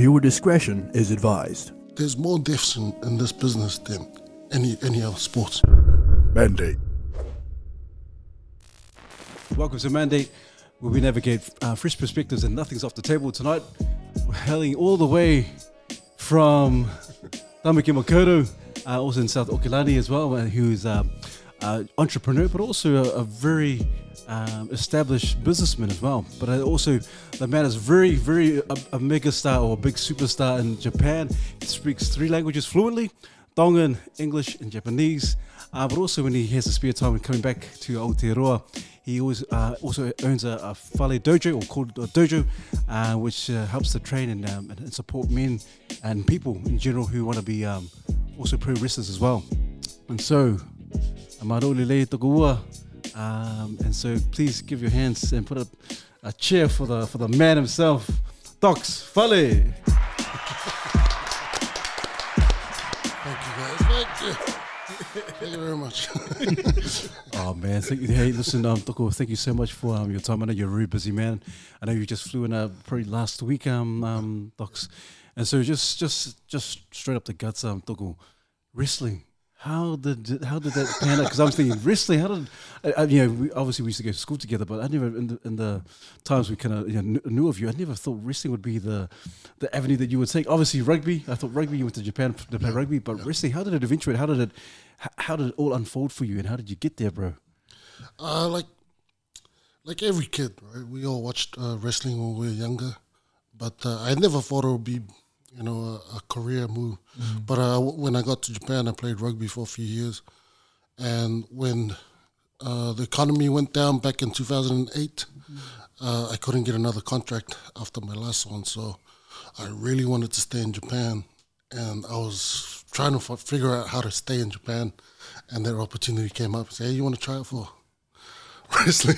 Viewer discretion is advised. There's more deaths in, in this business than any any other sports. Mandate. Welcome to Mandate, where we navigate uh, fresh perspectives and nothing's off the table. Tonight, we're hailing all the way from Tamaki Makaurau, uh, also in South Okilani as well, uh, who's um, uh, entrepreneur, but also a, a very um, established businessman as well. But also, the man is very, very a, a mega star or a big superstar in Japan. He speaks three languages fluently Tongan, English, and Japanese. Uh, but also, when he has a spare time and coming back to Aotearoa, he always uh, also owns a, a Fale dojo or called a dojo, uh, which uh, helps to train and, um, and support men and people in general who want to be um, also pro wrestlers as well. And so, Amarole le tokua. Um, and so please give your hands and put up a cheer for the for the man himself, Toks Fale. Thank you guys. Thank you. Thank you very much. Oh man, thank you. Hey, listen, um, Toko, thank you so much for um, your time. I know you're a really busy man. I know you just flew in uh, probably last week, um, um, Toks. And so just just just straight up the guts, um, Toko, wrestling. How did how did that pan out? Because I was thinking wrestling. How did I, I, you know? We, obviously, we used to go to school together, but I never in the, in the times we kind of you know, knew of you. I never thought wrestling would be the the avenue that you would take. Obviously, rugby. I thought rugby. You went to Japan to play rugby, but wrestling. How did it eventuate? How did it how did it all unfold for you, and how did you get there, bro? Uh, like, like every kid, right? We all watched uh, wrestling when we were younger, but uh, I never thought it would be, you know, a, a career move. But uh, when I got to Japan, I played rugby for a few years, and when uh, the economy went down back in 2008, uh, I couldn't get another contract after my last one, so I really wanted to stay in Japan, and I was trying to f- figure out how to stay in Japan, and that opportunity came up. Say, hey, you want to try it for wrestling?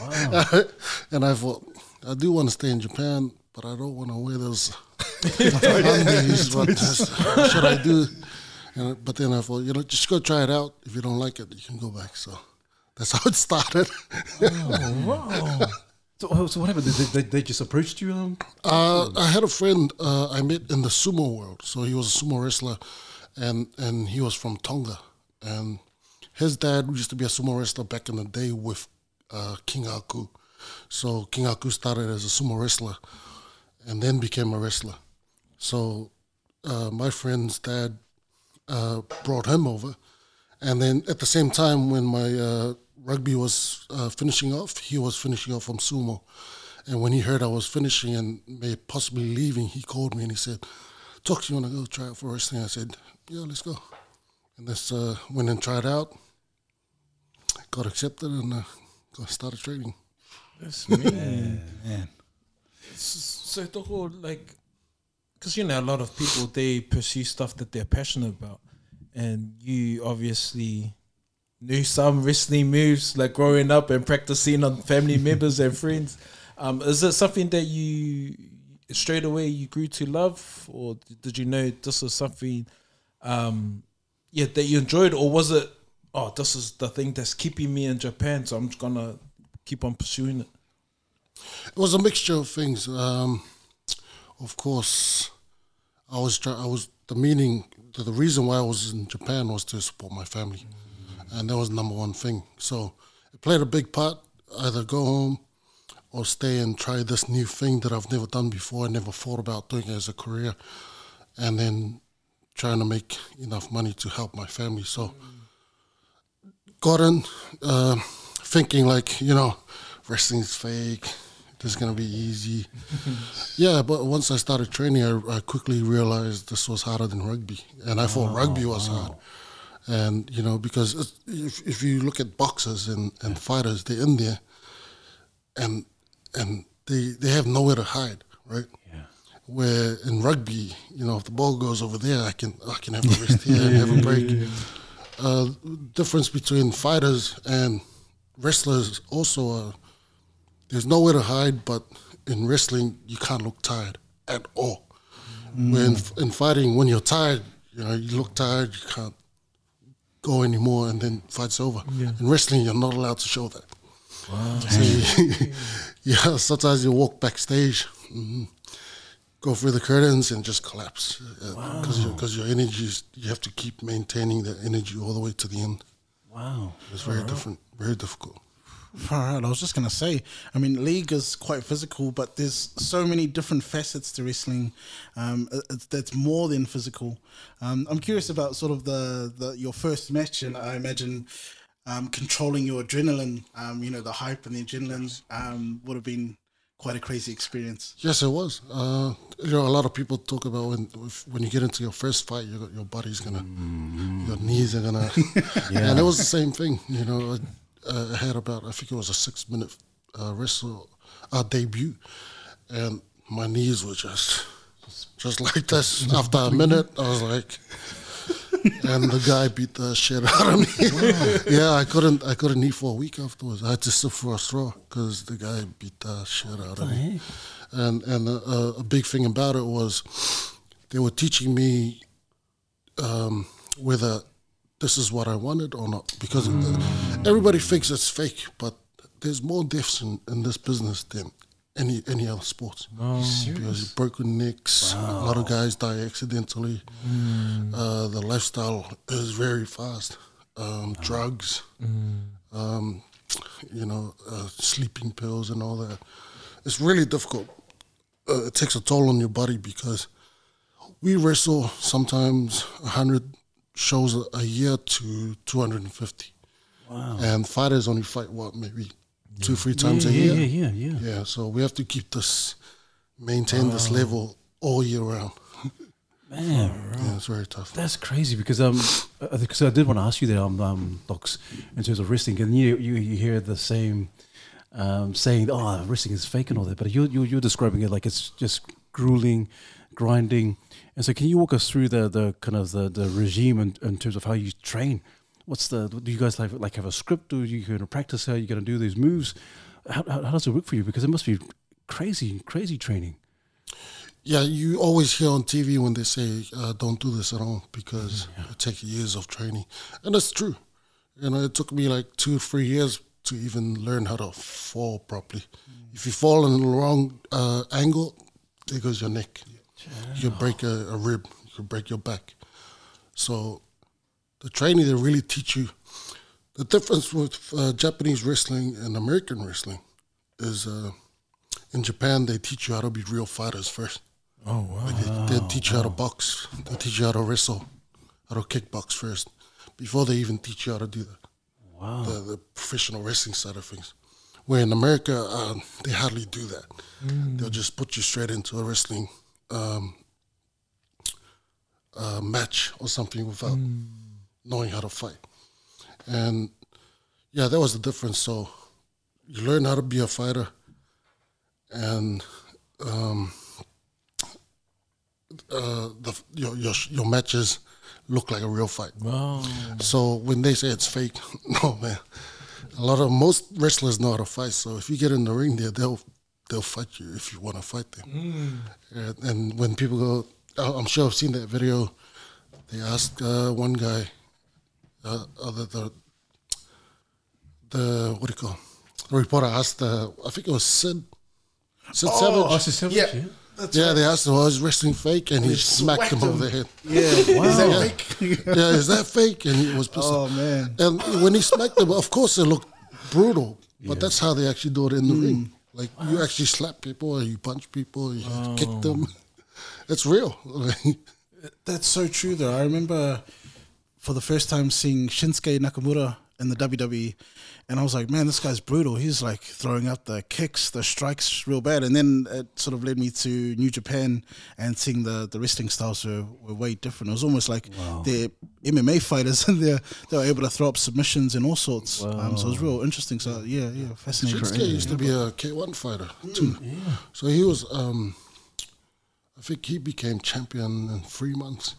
Wow. and I thought, I do want to stay in Japan, but I don't want to wear those What should I do? And, but then I thought, you know, just go try it out. If you don't like it, you can go back. So that's how it started. So, oh, so what happened? They, they, they just approached you? Um, Uh, I had a friend uh, I met in the sumo world. So he was a sumo wrestler, and and he was from Tonga, and his dad used to be a sumo wrestler back in the day with uh, King Haku. So King Haku started as a sumo wrestler, and then became a wrestler. So uh, my friend's dad uh, brought him over, and then at the same time when my uh, rugby was uh, finishing off, he was finishing off from sumo. And when he heard I was finishing and may possibly leaving, he called me and he said, "Talk, to you want to go try out for wrestling?" I said, "Yeah, let's go." And this uh, went and tried out, got accepted, and uh, got started training. That's me. So, Toko, like, because you know, a lot of people they pursue stuff that they're passionate about, and you obviously knew some wrestling moves like growing up and practicing on family members and friends. Um, is it something that you straight away you grew to love, or did you know this was something, um, yeah, that you enjoyed, or was it, oh, this is the thing that's keeping me in Japan, so I'm just gonna keep on pursuing it. It was a mixture of things. Um, of course, I was I was the meaning the, reason why I was in Japan was to support my family, and that was number one thing. So it played a big part. Either go home or stay and try this new thing that I've never done before. I never thought about doing as a career, and then trying to make enough money to help my family. So got in uh, thinking like you know wrestling's fake. This is gonna be easy. yeah, but once I started training, I, I quickly realized this was harder than rugby, and I thought rugby was hard. And you know, because it's- if if you look at boxers and, and fighters, they're in there, and and they they have nowhere to hide, right? yeah. where in rugby, you know, if the ball goes over there, I can I can have a rest here and have a break. Uh, difference between fighters and wrestlers also, uh, there's nowhere to hide, but in wrestling you can't look tired at all. When in fighting, when you're tired, you know, you look tired, you can't go anymore, and then fight's over. In wrestling, you're not allowed to show that. So you- yeah, sometimes you walk backstage. mhm, go through the curtains and just collapse because because your energy is, you have to keep maintaining that energy all the way to the end. Wow. It's very different, very difficult. All right, I was just gonna say. I mean, league is quite physical, but there's so many different facets to wrestling. Um, that's more than physical. Um, I'm curious about sort of the, the your first match, and I imagine um, controlling your adrenaline. Um, you know, the hype and the adrenaline um, would have been quite a crazy experience. Yes, it was. Uh, you know, a lot of people talk about when when you get into your first fight, your your body's gonna, your knees are gonna, and it was the same thing. You know, I, uh, I had about I think it was a six minute uh, wrestle uh, debut, and my knees were just just like this. After a minute, I was like. And the guy beat the shit out of me. yeah, I couldn't. I couldn't eat for a week afterwards. I had to sit for a straw because the guy beat the shit out of me and and a, a big thing about it was they were teaching me um, whether this is what I wanted or not because everybody thinks it's fake, but there's more deaths in, in this business than any any other sports. Because broken necks, a lot of guys die accidentally. Uh, the lifestyle is very fast. Um, drugs, um, you know, uh, sleeping pills and all that. It's really difficult. Uh, it takes a toll on your body because we wrestle sometimes 100 shows a, year to 250. Wow. And fighters only fight, what, maybe two, three times yeah, a year? yeah, yeah, yeah. Yeah, so we have to keep this, maintain this level all year round. Man, Yeah, it's very tough. That's crazy because um because I did want to ask you there um, um Toks in terms of wrestling and you you, you hear the same um saying oh wrestling is fake and all that but you you you're describing it like it's just grueling grinding and so can you walk us through the the kind of the, the regime in, in terms of how you train what's the do you guys like like have a script or you going to practice how you're going to do these moves how, how, how does it work for you because it must be crazy crazy training Yeah, you always hear on TV when they say, uh, don't do this at all because it takes years of training. And that's true. You know, it took me like two, three years to even learn how to fall properly. If you fall in the wrong uh, angle, there goes your neck. You could break a, a rib, you could break your back. So the training, they really teach you. The difference with uh, Japanese wrestling and American wrestling is uh, in Japan, they teach you how to be real fighters first. Oh wow. Like they, they teach you how to box. They teach you how to wrestle, how to kickbox first, before they even teach you how to do the, wow the, the professional wrestling side of things. Where in America, uh, they hardly do that. They'll just put you straight into a wrestling um, uh, match or something without knowing how to fight. And yeah, that was the difference. So you learn how to be a fighter, and um, uh, the, your, your your matches look like a real fight. Wow. So when they say it's fake, no man. A lot of most wrestlers know how to fight. So if you get in the ring there, they'll they'll fight you if you want to fight them. And, and when people go, I- I'm sure I've seen that video. They asked uh, one guy, uh, uh, the, the the what do you call? The reporter asked, uh, I think it was Sid, Sid oh, Savage. Yeah, that's yeah, right. they asked him, "Oh, is wrestling fake?" And he smacked him smacked over the head. Yeah, is that Yeah. fake? yeah, is that fake? And he was pissed. Oh, man. And when he smacked them, of course it looked brutal, but that's how they actually do it in the ring. Like you actually slap people, or you punch people, or you kick oh. them. It's real. That's so true, though. I remember for the first time seeing Shinsuke Nakamura in the WWE, and I was like, man, this guy's brutal. He's like throwing out the kicks, the strikes real bad. And then it sort of led me to New Japan and seeing the, the wrestling styles were, were way different. It was almost like they're MMA fighters and they're, they were able to throw up submissions and all sorts. Um, so it was real interesting. So, yeah, yeah, fascinating. Shinsuke used to be a K1 fighter too. So he was, um, I think he became champion in three months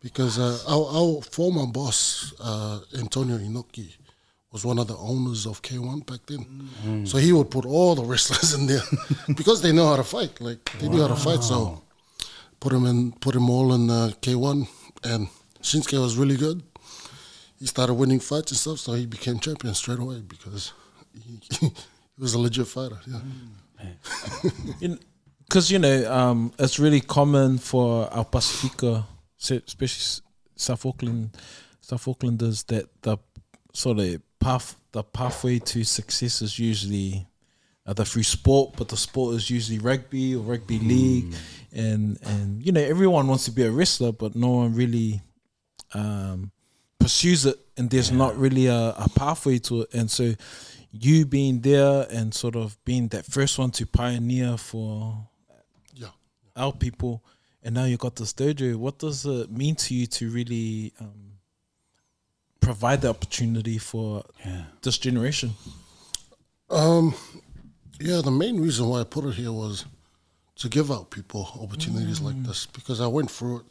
because uh, our, our former boss, uh, Antonio Inoki, was one of the owners of K1 back then. So he would put all the wrestlers in there because they know how to fight. Like they knew how to fight, so put him in, put him all in uh, K1, and Shinsuke was really good. He started winning fights and stuff, so he became champion straight away because he, he was a legit fighter. Yeah. In, because you know um, it's really common for our Pacifica, especially South Auckland, South Aucklanders, that the sort of path, the pathway to success is usually either through sport, but the sport is usually rugby or rugby league, and and you know everyone wants to be a wrestler, but no one really um, pursues it, and there's not really a, a pathway to it, and so you being there and sort of being that first one to pioneer for Yeah. our people, and now you got this dojo. What does it mean to you to really um, provide the opportunity for Yeah. this generation? Um, yeah, the main reason why I put it here was to give out people opportunities like this because I went through it.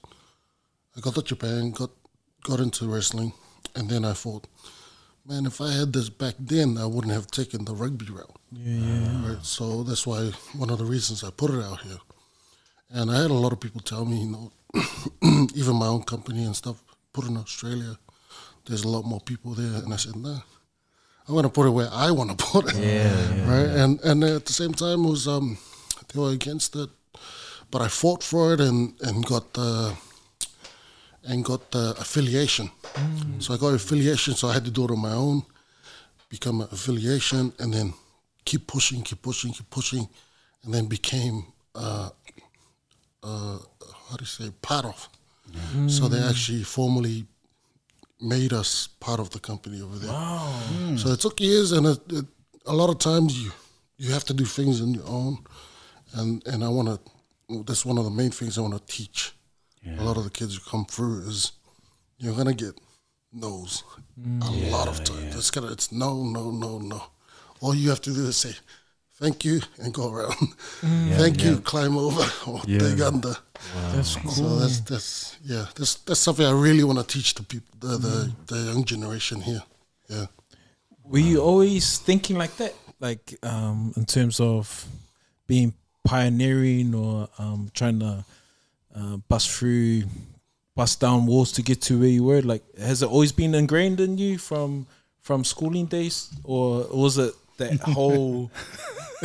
I got to Japan, got got into wrestling, and then I thought, man, if I had this back then, I wouldn't have taken the rugby route. Yeah, yeah. Right. So that's why one of the reasons I put it out here. And I had a lot of people tell me, you know, even my own company and stuff, put in Australia, there's a lot more people there. And I said, nah, I want to put it where I want to put it. Right. And and at the same time, it was um, they were against it, but I fought for it and and got the and got the affiliation. So I got affiliation, so I had to do it on my own, become an affiliation, and then keep pushing, keep pushing, keep pushing, and then became uh, uh, how do you say part of. So they actually formally made us part of the company over there. So it took years, and it, it, a lot of times you you have to do things on your own, and and I want to. That's one of the main things I want to teach. A lot of the kids who come through is you're gonna get no's a mm. lot of times. It's gonna it's no no no no. All you have to do is say thank you and go around. thank you, climb over or Yeah. dig under. That's cool. So that's that's yeah that's that's something I really want to teach the people the the, the young generation here. Yeah. Were you always thinking like that, like um, in terms of being pioneering or um, trying to uh, bust through, bust down walls to get to where you were? Like, has it always been ingrained in you from from schooling days, or was it that whole?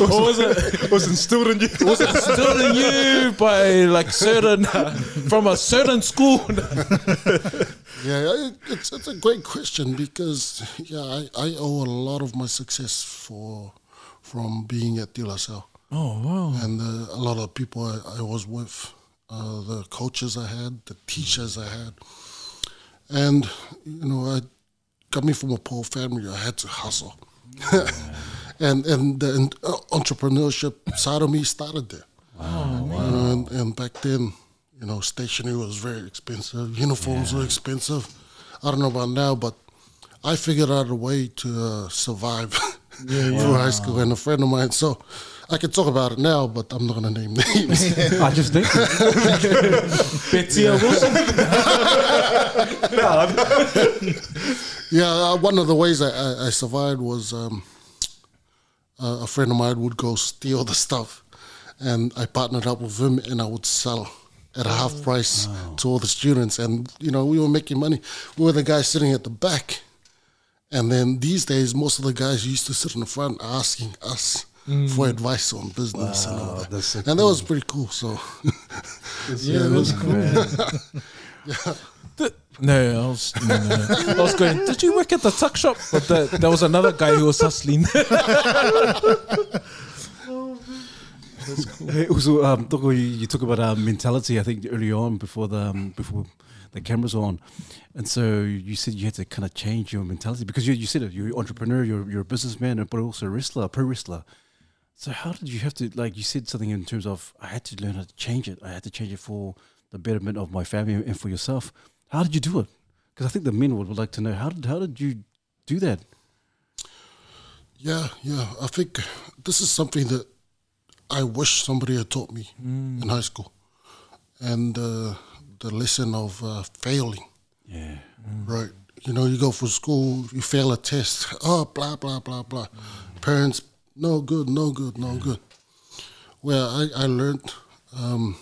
or was it was instilled in you. was it instilled in you by like certain from a certain school? Yeah, it's it's a great question because yeah, I, I owe a lot of my success for from being at De La Salle oh wow! and uh, a lot of people I, I was with, uh, the coaches I had, the teachers I had, and you know, I coming from a poor family, I had to hustle, and and the en- uh, entrepreneurship side of me started there. Wow, you know, and, and back then, you know, stationery was very expensive. Uniforms were expensive. I don't know about now, but I figured out a way to uh, survive through high school. And a friend of mine, so I can talk about it now, but I'm not going to name names. I just think. Betty Wilson. Yeah, uh, one of the ways I, I, I survived was um, uh, a friend of mine would go steal the stuff, and I partnered up with him, and I would sell at a half price to all the students, and you know we were making money. We were the guys sitting at the back, and then these days most of the guys used to sit in the front asking us for advice on business and all that, so and that was pretty cool. So. Yeah, it was cool. No, I was no, no, no. I was going. Did you work at the tuck shop? But the, there was another guy who was hustling. Hey, also, um, you, talk about um, mentality. I think early on, before the um, before the cameras were on, and so you said you had to kind of change your mentality because you, you said it. You're an entrepreneur. You're you're a businessman, but also a wrestler, a pro wrestler. So how did you have to like? You said something in terms of I had to learn how to change it. I had to change it for the betterment of my family and for yourself. How did you do it? Because I think the men would, would like to know how did how did you do that? Yeah, yeah. I think this is something that I wish somebody had taught me in high school, and uh, the lesson of uh, failing. Yeah. Right. You know, you go for school, you fail a test. Oh, blah blah blah blah. Parents, no good, no good, no good. Well, I I learned um,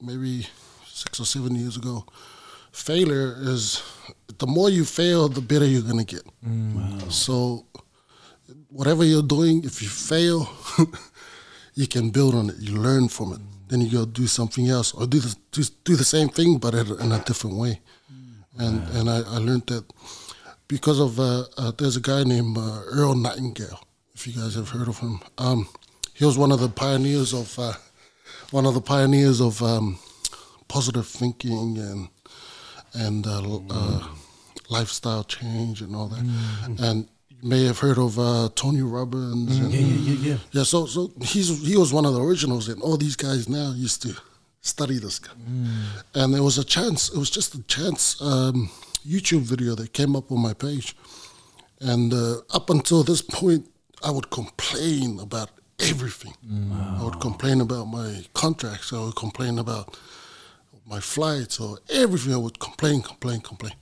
maybe six or seven years ago. Failure is the more you fail, the better you're gonna get. So whatever you're doing, if you fail, you can build on it. You learn from it. Then you go do something else or do the do, do the same thing but in a different way. And and I, I learned that because of uh, uh, there's a guy named uh, Earl Nightingale. If you guys have heard of him, um, he was one of the pioneers of uh, one of the pioneers of um, positive thinking and and uh, uh, lifestyle change and all that. And you may have heard of uh, Tony Robbins. and- Yeah, yeah, yeah, yeah. yeah, so so he's he was one of the originals, and all these guys now used to study this guy. And there was a chance, it was just a chance um, YouTube video that came up on my page, and uh, up until this point, I would complain about everything. I would complain about my contracts. I would complain about my flights or everything. I would complain, complain, complain,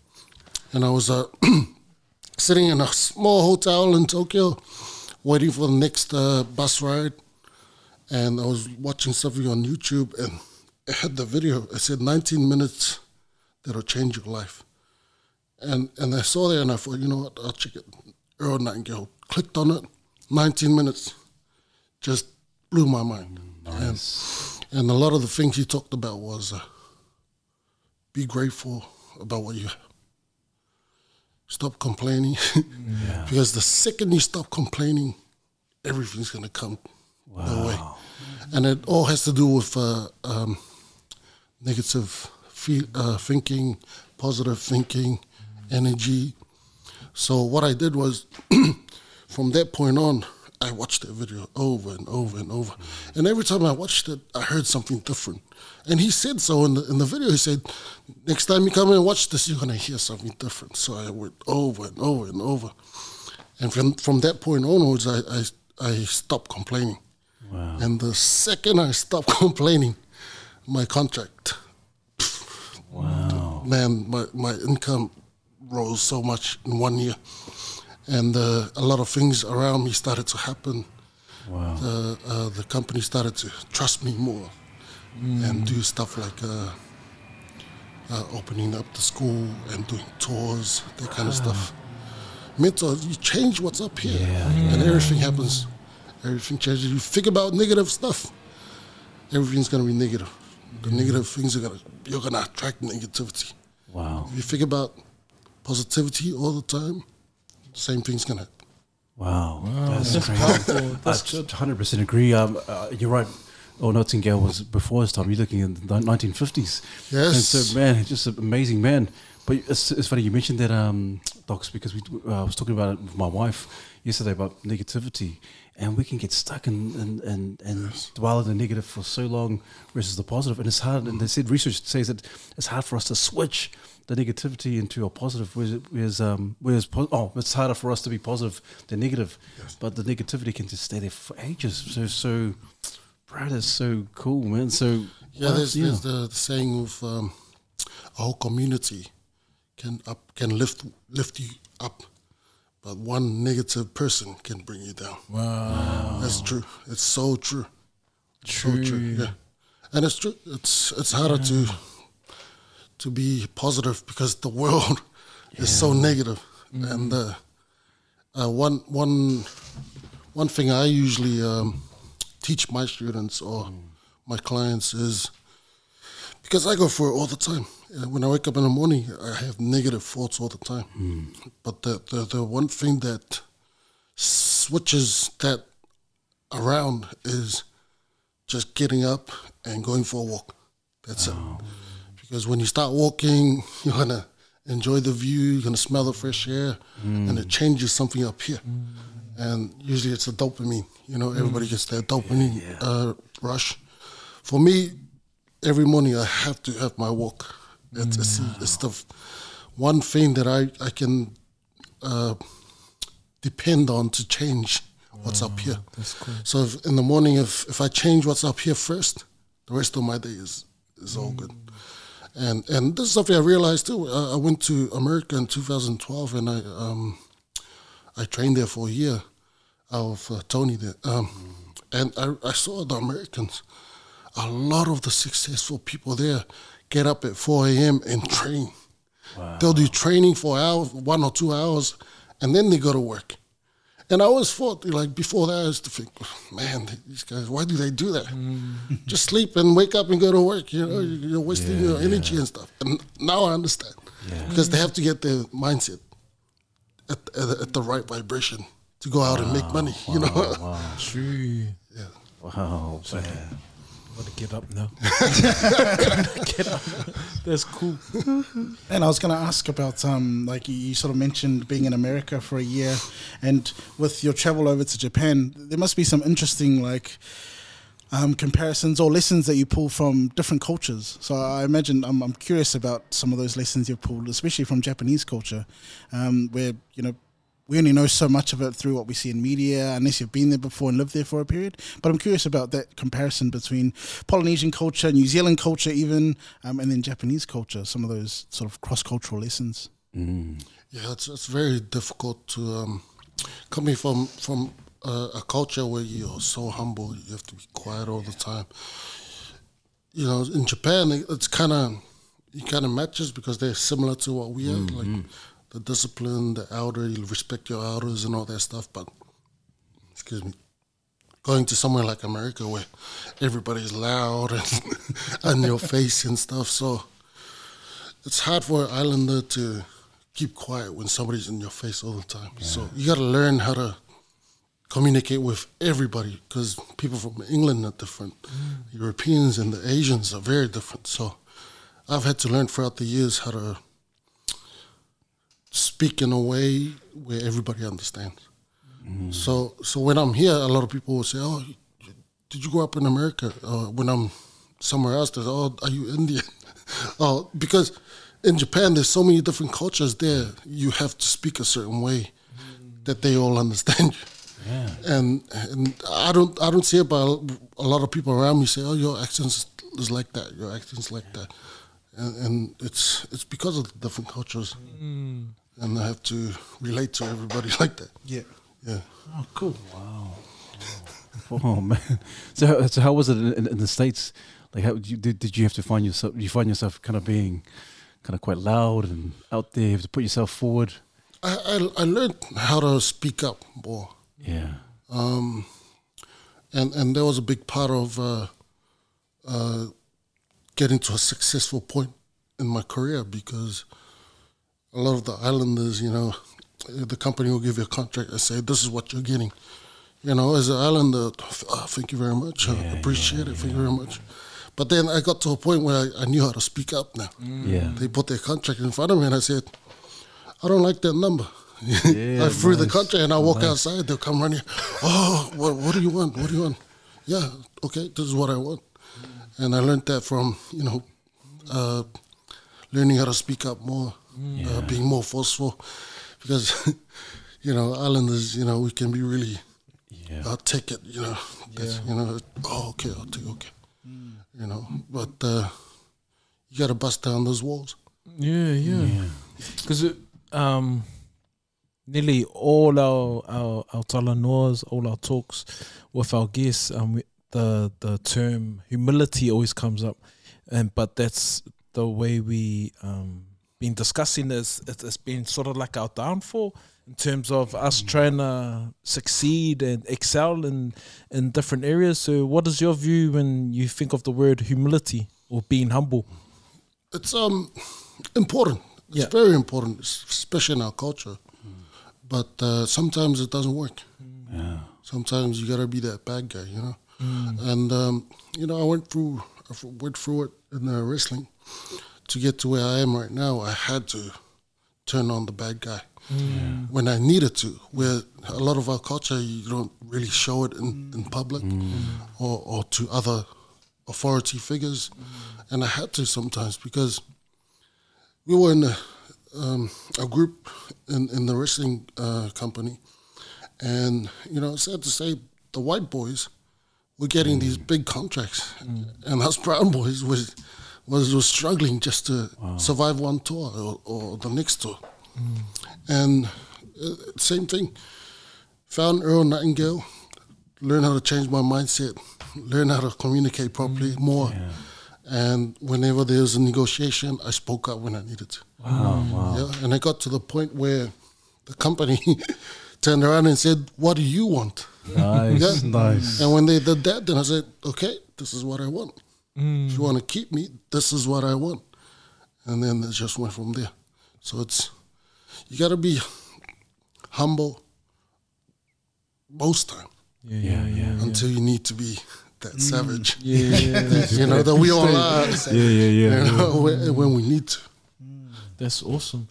and I was uh, sitting in a small hotel in Tokyo, waiting for the next uh, bus ride, and I was watching something on YouTube, and it had the video. It said 19 minutes that'll change your life, and and I saw there, and I thought, you know what, I'll check it. Earl Nightingale clicked on it. 19 minutes, just blew my mind. And, and a lot of the things he talked about was uh, be grateful about what you have. Stop complaining. because the second you stop complaining, everything's going to come the way. And it all has to do with uh, um, negative fe- uh, thinking, positive thinking, energy. So what I did was, from that point on, I watched that video over and over and over, and every time I watched it, I heard something different. And he said so in the in the video. He said, "Next time you come and watch this, you're gonna hear something different." So I went over and over and over, and from from that point onwards, I I, I stopped complaining. Wow. And the second I stopped complaining, my contract Wow. man, my, my income rose so much in one year. And uh, a lot of things around me started to happen. Wow. The, uh, the company started to trust me more and do stuff like uh, uh, opening up the school and doing tours, that kind of stuff. Mental, you change what's up here, Yeah, and everything happens. Everything changes. You think about negative stuff, everything's gonna be negative. The negative things are gonna you're gonna attract negativity. Wow. If you think about positivity all the time, same thing's gonna happen. Wow. That's, That's crazy. powerful. That's I 100% agree. Um, uh, you're right. Oh, Nightingale was before his time. You're looking in the 1950s. Yes. And so, man, just an amazing man. But it's, it's funny you mentioned that, um, Toks, because we uh, I was talking about it with my wife yesterday about negativity, and we can get stuck and and and, and dwell in the negative for so long versus the positive, and it's hard. And they said research says that it's hard for us to switch the negativity into a positive. Whereas, whereas, um, whereas oh, it's harder for us to be positive than negative, but the negativity can just stay there for ages. So so. Bro, that's so cool, man. So Yeah, there's, there's the, the saying of um, a whole community can up can lift lift you up, but one negative person can bring you down. Wow. That's true. It's so true. So true. Yeah, and it's true. It's it's harder to to be positive because the world is so negative. And uh, uh, one one one thing I usually um, teach my students or my clients is because I go through it all the time. Uh, When I wake up in the morning, I have negative thoughts all the time. But the, the the one thing that switches that around is just getting up and going for a walk. That's it. Because when you start walking, you're gonna enjoy the view, you're gonna smell the fresh air, and it changes something up here. And usually it's a dopamine. You know, everybody gets that dopamine uh, rush. For me, every morning I have to have my walk. It's, it's, it's the one thing that I, I can uh, depend on to change what's up here. So if, in the morning, if, if I change what's up here first, the rest of my day is, is all good. And and this is something I realized too. I, I went to America in 2012, and I um, I trained there for a year of uh, Tony there. Um, and I, I saw the Americans. A lot of the successful people there get up at 4 a.m. and train. They'll do training for hours, one or two hours, and then they go to work. And I always thought, like before that, I used to think, man, these guys, why do they do that? Mm. Just sleep and wake up and go to work. You know, mm. you're wasting your energy and stuff. And now I understand because they have to get their mindset at, at, at the right vibration to go out and make money. You know, True. Wow, man. Gotta get up now. get up. That's cool. And I was going to ask about, um, like you, you sort of mentioned being in America for a year, and with your travel over to Japan, there must be some interesting like um, comparisons or lessons that you pull from different cultures. So I imagine I'm, I'm curious about some of those lessons you've pulled, especially from Japanese culture, um, where you know we only know so much of it through what we see in media, unless you've been there before and lived there for a period. But I'm curious about that comparison between Polynesian culture, New Zealand culture, even, um, and then Japanese culture. Some of those sort of cross-cultural lessons. Yeah, it's it's very difficult to um, coming from from a, a culture where you're so humble, you have to be quiet all the time. You know, in Japan, it- it's kind of it kind of matches because they're similar to what we are, like the discipline, the elder, you respect your elders and all that stuff. But excuse me, going to somewhere like America where everybody's loud and on your face and stuff, so it's hard for an islander to keep quiet when somebody's in your face all the time. So you got to learn how to communicate with everybody because people from England are different. Mm. Europeans and the Asians are very different. So I've had to learn throughout the years how to speak in a way where everybody understands. So, so when I'm here, a lot of people will say, "Oh, did you grow up in America?" Uh, when I'm somewhere else, they say, "Oh, are you Indian?" oh, because in Japan, there's so many different cultures there. You have to speak a certain way that they all understand you. And and I don't I don't see it, but a lot of people around me say, "Oh, your accent is, like that. Your accent's like that," and, and it's it's because of the different cultures, and I have to relate to everybody like that. Yeah. Yeah. Oh, cool. Wow. Oh man. So, how- so how was it in, in, in the states? Like, how did you did, did you have to find yourself? You find yourself kind of being kind of quite loud and out there. You have to put yourself forward. I, I, I learned how to speak up more. Yeah. Um, and and that was a big part of uh, uh, getting to a successful point in my career because a lot of the islanders, you know, the company will give you a contract and say, "This is what you're getting." You know, as an islander, oh, thank you very much. I appreciate it. Thank you very much. But then I got to a point where I, I knew how to speak up now. Yeah. They put their contract in front of me and I said, I don't like that number. Yeah, I threw the nice. contract and I walk outside. They'll come running. Oh, what, what do you want? What do you want? Yeah, okay, this is what I want. And I learned that from, you know, uh, learning how to speak up more, uh, being more forceful. Because, you know, islanders, you know, we can be really, Yeah. I'll take it, you know. That's, You know, oh, okay, I'll take okay. You know, but uh, you got to bust down those walls. Yeah, yeah. Because um, nearly all our our our talanoas, all our talks with our guests, um, we, the the term humility always comes up, and but that's the way we um been discussing this. It's, it's been sort of like our downfall in terms of us trying to succeed and excel in in different areas. So, what is your view when you think of the word humility or being humble? It's um important. It's Yeah. very important, especially in our culture. But uh, sometimes it doesn't work. Yeah. Sometimes you gotta be that bad guy, you know. And um, you know, I went through I f- went through it in uh, wrestling to get to where I am right now. I had to turn on the bad guy. Mm. When I needed to. Where a lot of our culture, you don't really show it in, in mm. public mm. or, or to other authority figures, and I had to sometimes because we were in a, um, a group in, in the wrestling uh, company, and you know, sad to say, the white boys were getting these big contracts, and us brown boys was was, was struggling just to survive one tour or, or the next tour, and uh, same thing. Found Earl Nightingale, learn how to change my mindset, learn how to communicate properly more. And whenever there was a negotiation, I spoke up when I needed to. Wow. Wow. Yeah, and I got to the point where the company turned around and said, "What do you want?" Nice, Yeah. nice. And when they did that, then I said, "Okay, this is what I want. If you want to keep me, this is what I want." And then it just went from there. So it's you got to be humble most time Yeah, yeah, yeah. until you need to be that savage. Yeah, yeah, that, you know that we all are. Yeah, yeah, yeah. You know, when, when we need to. That's awesome.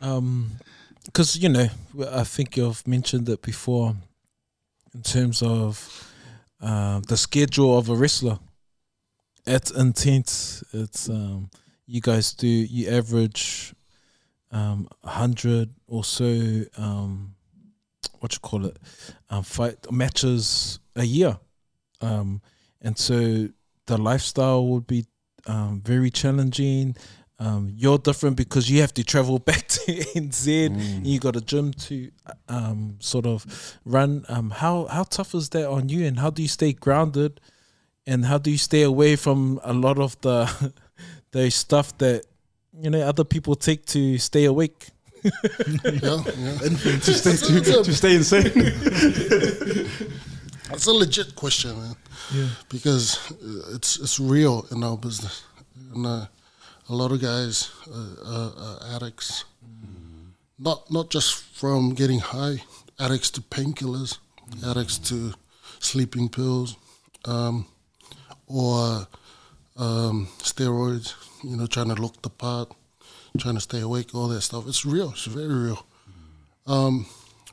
Um, because you know, I think you've mentioned it before, in terms of um, the schedule of a wrestler. It's intense. It's um, you guys do you average um a hundred or so um what you call it um fight matches a year, um and so the lifestyle would be um very challenging um, you're different because you have to travel back to NZ. And you got a gym to um, sort of run. Um, how how tough is that on you, and how do you stay grounded, and how do you stay away from a lot of the the stuff that you know other people take to stay awake? Yeah, yeah. to, stay, to, to stay insane. It's a legit question, man. Yeah. Because uh, it's it's real in our business, and uh, a lot of guys uh, are, are addicts. Not not just from getting high, addicts to painkillers, addicts to sleeping pills, um, or um, steroids. You know, trying to look the part, trying to stay awake, all that stuff. It's real. It's very real. Um,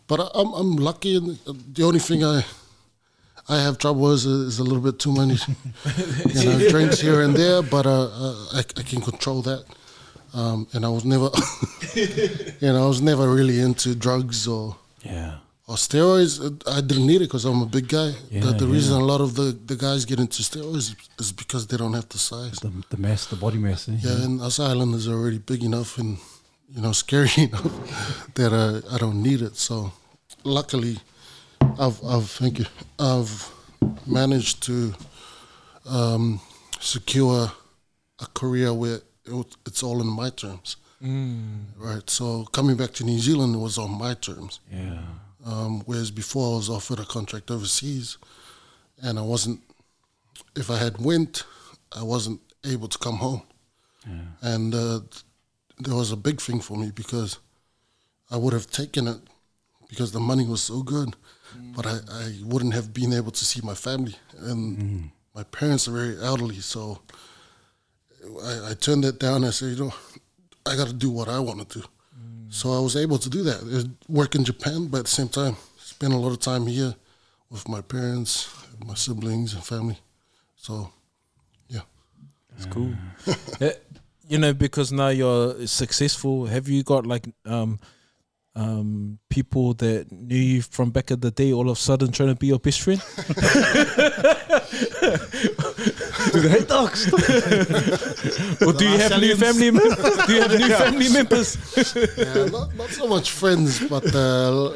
but I, I'm I'm lucky. And the only thing I I have trouble is, is a little bit too many, you know, drinks here and there. But uh, uh, I, I can control that. Um, and I was never, you know, I was never really into drugs or yeah. Or steroids. I didn't need it because I'm a big guy. Yeah, the the yeah. reason a lot of the, the guys get into steroids is because they don't have the size. The, the mass, the body mass. Eh? Yeah, and us islanders are already big enough and you know scary enough that uh, I don't need it. So luckily, I've I've thank you I've managed to um, secure a career where it, it's all in my terms. Right. So coming back to New Zealand was on my terms. Yeah. Um, whereas before I was offered a contract overseas, and I wasn't. If I had went, I wasn't able to come home, and uh, there was a big thing for me because I would have taken it because the money was so good, but I, I wouldn't have been able to see my family, and my parents are very elderly, so I, I turned it down. I said, you know, I got to do what I want to do. So I was able to do that. Work in Japan, but at the same time, spend a lot of time here with my parents, my siblings, and family. So, yeah. it's cool. Eh, you know, because now you're successful. Have you got like um um people that knew you from back in the day all of a sudden trying to be your best friend? Do they hate dogs? or do you have new family members? Do you have new family members? yeah not, not so much friends, but uh,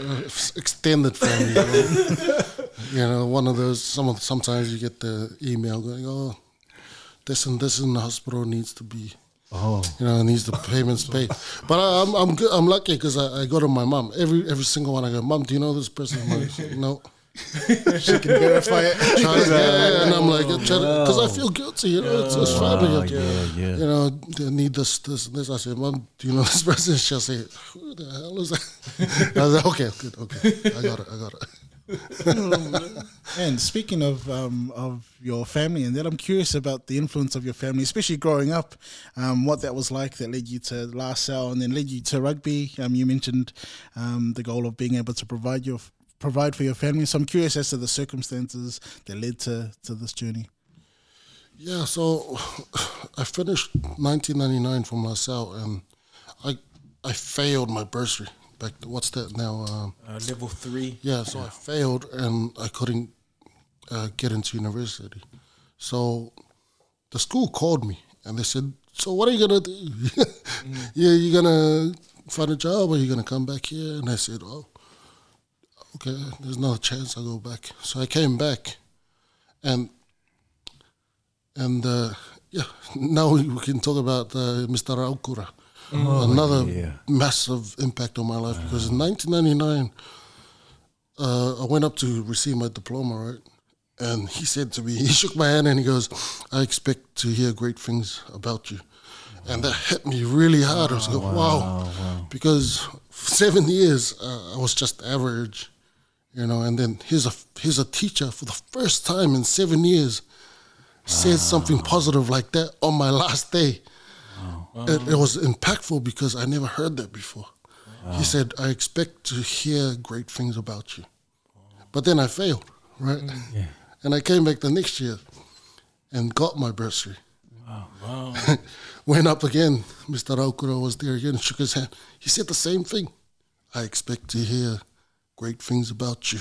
extended family. You know? You know, one of those. Some of, sometimes you get the email going, "Oh, this and this in the hospital needs to be, Oh. you know, needs the payments paid." But I, I'm I'm good. I'm lucky because I, I go to my mom every every single one. I go, "Mom, do you know this person?" Like, no. She can verify it. Try- yeah, and I'm like, because I feel guilty, you know, it's, it's family. Ah, yeah, yeah. You know, they need this, this, and this. I said, Mom, do you know this person? She'll say, Who the hell is that? I was like, Okay, good, okay. I got it, I got it. And speaking of um, of your family and that, I'm curious about the influence of your family, especially growing up. Um, what that was like that led you to La Salle and then led you to rugby. Um, you mentioned um, the goal of being able to provide your provide for your family. So I'm curious as to the circumstances that led to to this journey. Yeah, so I finished 1999 from LaSalle, and I I failed my bursary. Back, what's that now? Um, Uh, level three. Yeah, so I failed and I couldn't uh, get into university. So the school called me and they said, "So what are you gonna do? yeah, you're gonna find a job or you're gonna come back here?" And I said, "Oh, okay. There's not a chance I go back." So I came back, and and uh, yeah, now we can talk about uh, Mr. Aukura. Another yeah. massive impact on my life because in 1999, uh, I went up to receive my diploma, right? And he said to me, he shook my hand and he goes, "I expect to hear great things about you," and that hit me really hard. I was like, "Wow,", because for seven years uh, I was just average, you know. And then here's a here's a teacher for the first time in seven years said something ah. positive like that on my last day. It, it was impactful because I never heard that before. He said, I expect to hear great things about you. But then I failed, right? And I came back the next year and got my bursary. Ah, wow. Went up again. Mr. Raukura was there again, shook his hand. He said the same thing. I expect to hear great things about you.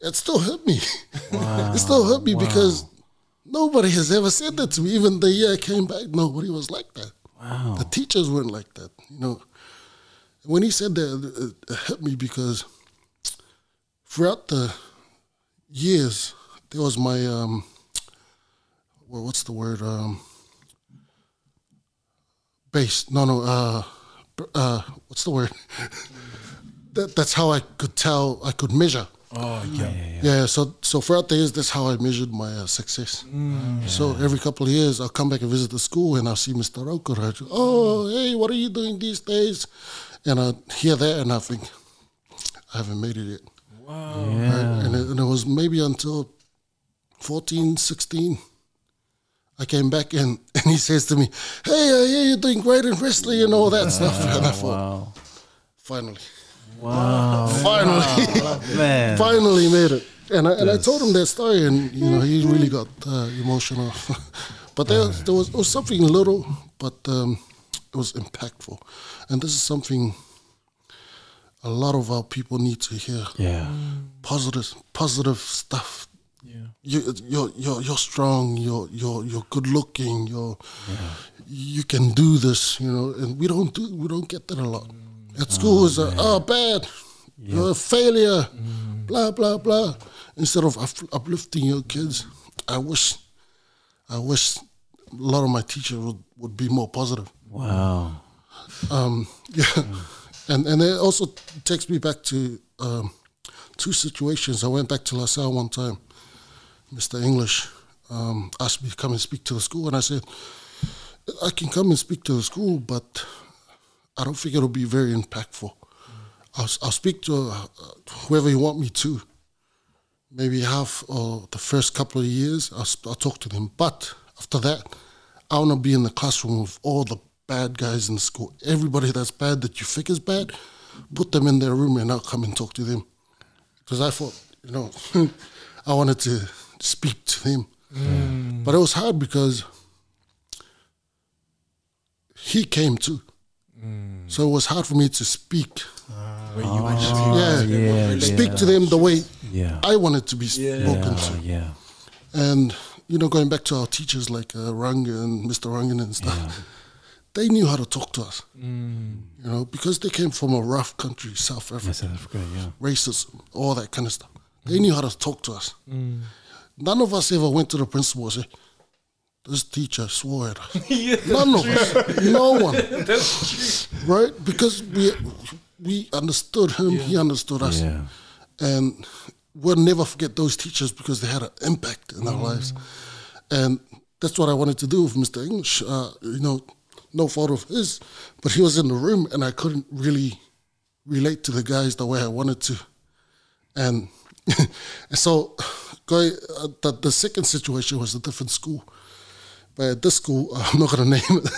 It still hurt me. it still hurt me because nobody has ever said that to me. Even the year I came back, nobody was like that. Wow. The teachers weren't like that. You know, when he said that, it, it hit me because throughout the years, there was my um, well, what's the word? Um, base. No, no. Uh, uh, what's the word? that, that's how I could tell. I could measure. Oh, yeah. Yeah, so so throughout the years, that's how I measured my uh, success. So every couple of years, I'll come back and visit the school, and I'll see Mr. Okura. I'd go, Oh, hey, what are you doing these days? And I hear that, and I think I haven't made it yet. Wow. Right? And, it, and it was maybe until 14, 16, I came back and, and he says to me, Hey, I hear you're doing great in wrestling and all that stuff. And I thought, Wow. finally, Wow. finally. Man. finally made it. And I, and I told him that story, and you know he really got uh, emotional. but there, there was, it was something little, but um, it was impactful. And this is something a lot of our people need to hear. Yeah. Positive, positive stuff. Yeah. You, you're, you're, you're strong. You're, you're, you're good looking. You're, you can do this. You know, and we don't do, we don't get that a lot. At school, it's a, oh bad, you're a failure, blah blah blah. Instead of up- uplifting your kids, I wish, I wish a lot of my teachers would, would be more positive. Wow. Um, yeah, and and it also takes me back to um, two situations. I went back to LaSalle one time. Mr. English um, asked me to come and speak to the school, and I said, I can come and speak to the school, but I don't think it'll be very impactful. I'll, I'll speak to uh, whoever you want me to. Maybe half or the first couple of years, I'll, I'll talk to them. But after that, I want to be in the classroom with all the bad guys in the school. Everybody that's bad that you think is bad, put them in their room and I'll come and talk to them. Because I thought, you know, I wanted to speak to them. But it was hard because he came too. Mm. So it was hard for me to speak. Ah. Where you ah. went yeah, yeah, speak to them the way Yeah. I wanted to be spoken Yeah. to. Yeah. And, you know, going back to our teachers like uh, Ranga and Mr. Rangan and stuff, they knew how to talk to us. Mm. You know, because they came from a rough country, South Africa, Yes, South Africa. Yeah. racism, all that kind of stuff. They knew how to talk to us. Mm. None of us ever went to the principal and said, this teacher swore at us. None of us. No one. Right? Because we we understood him, he understood us. Yeah. And we'll never forget those teachers because they had an impact in our lives. And that's what I wanted to do with Mr. English. Uh, you know, no fault of his, but he was in the room and I couldn't really relate to the guys the way I wanted to. And, and so going, uh, the, the second situation was a different school. But at this school, I'm not going to name it,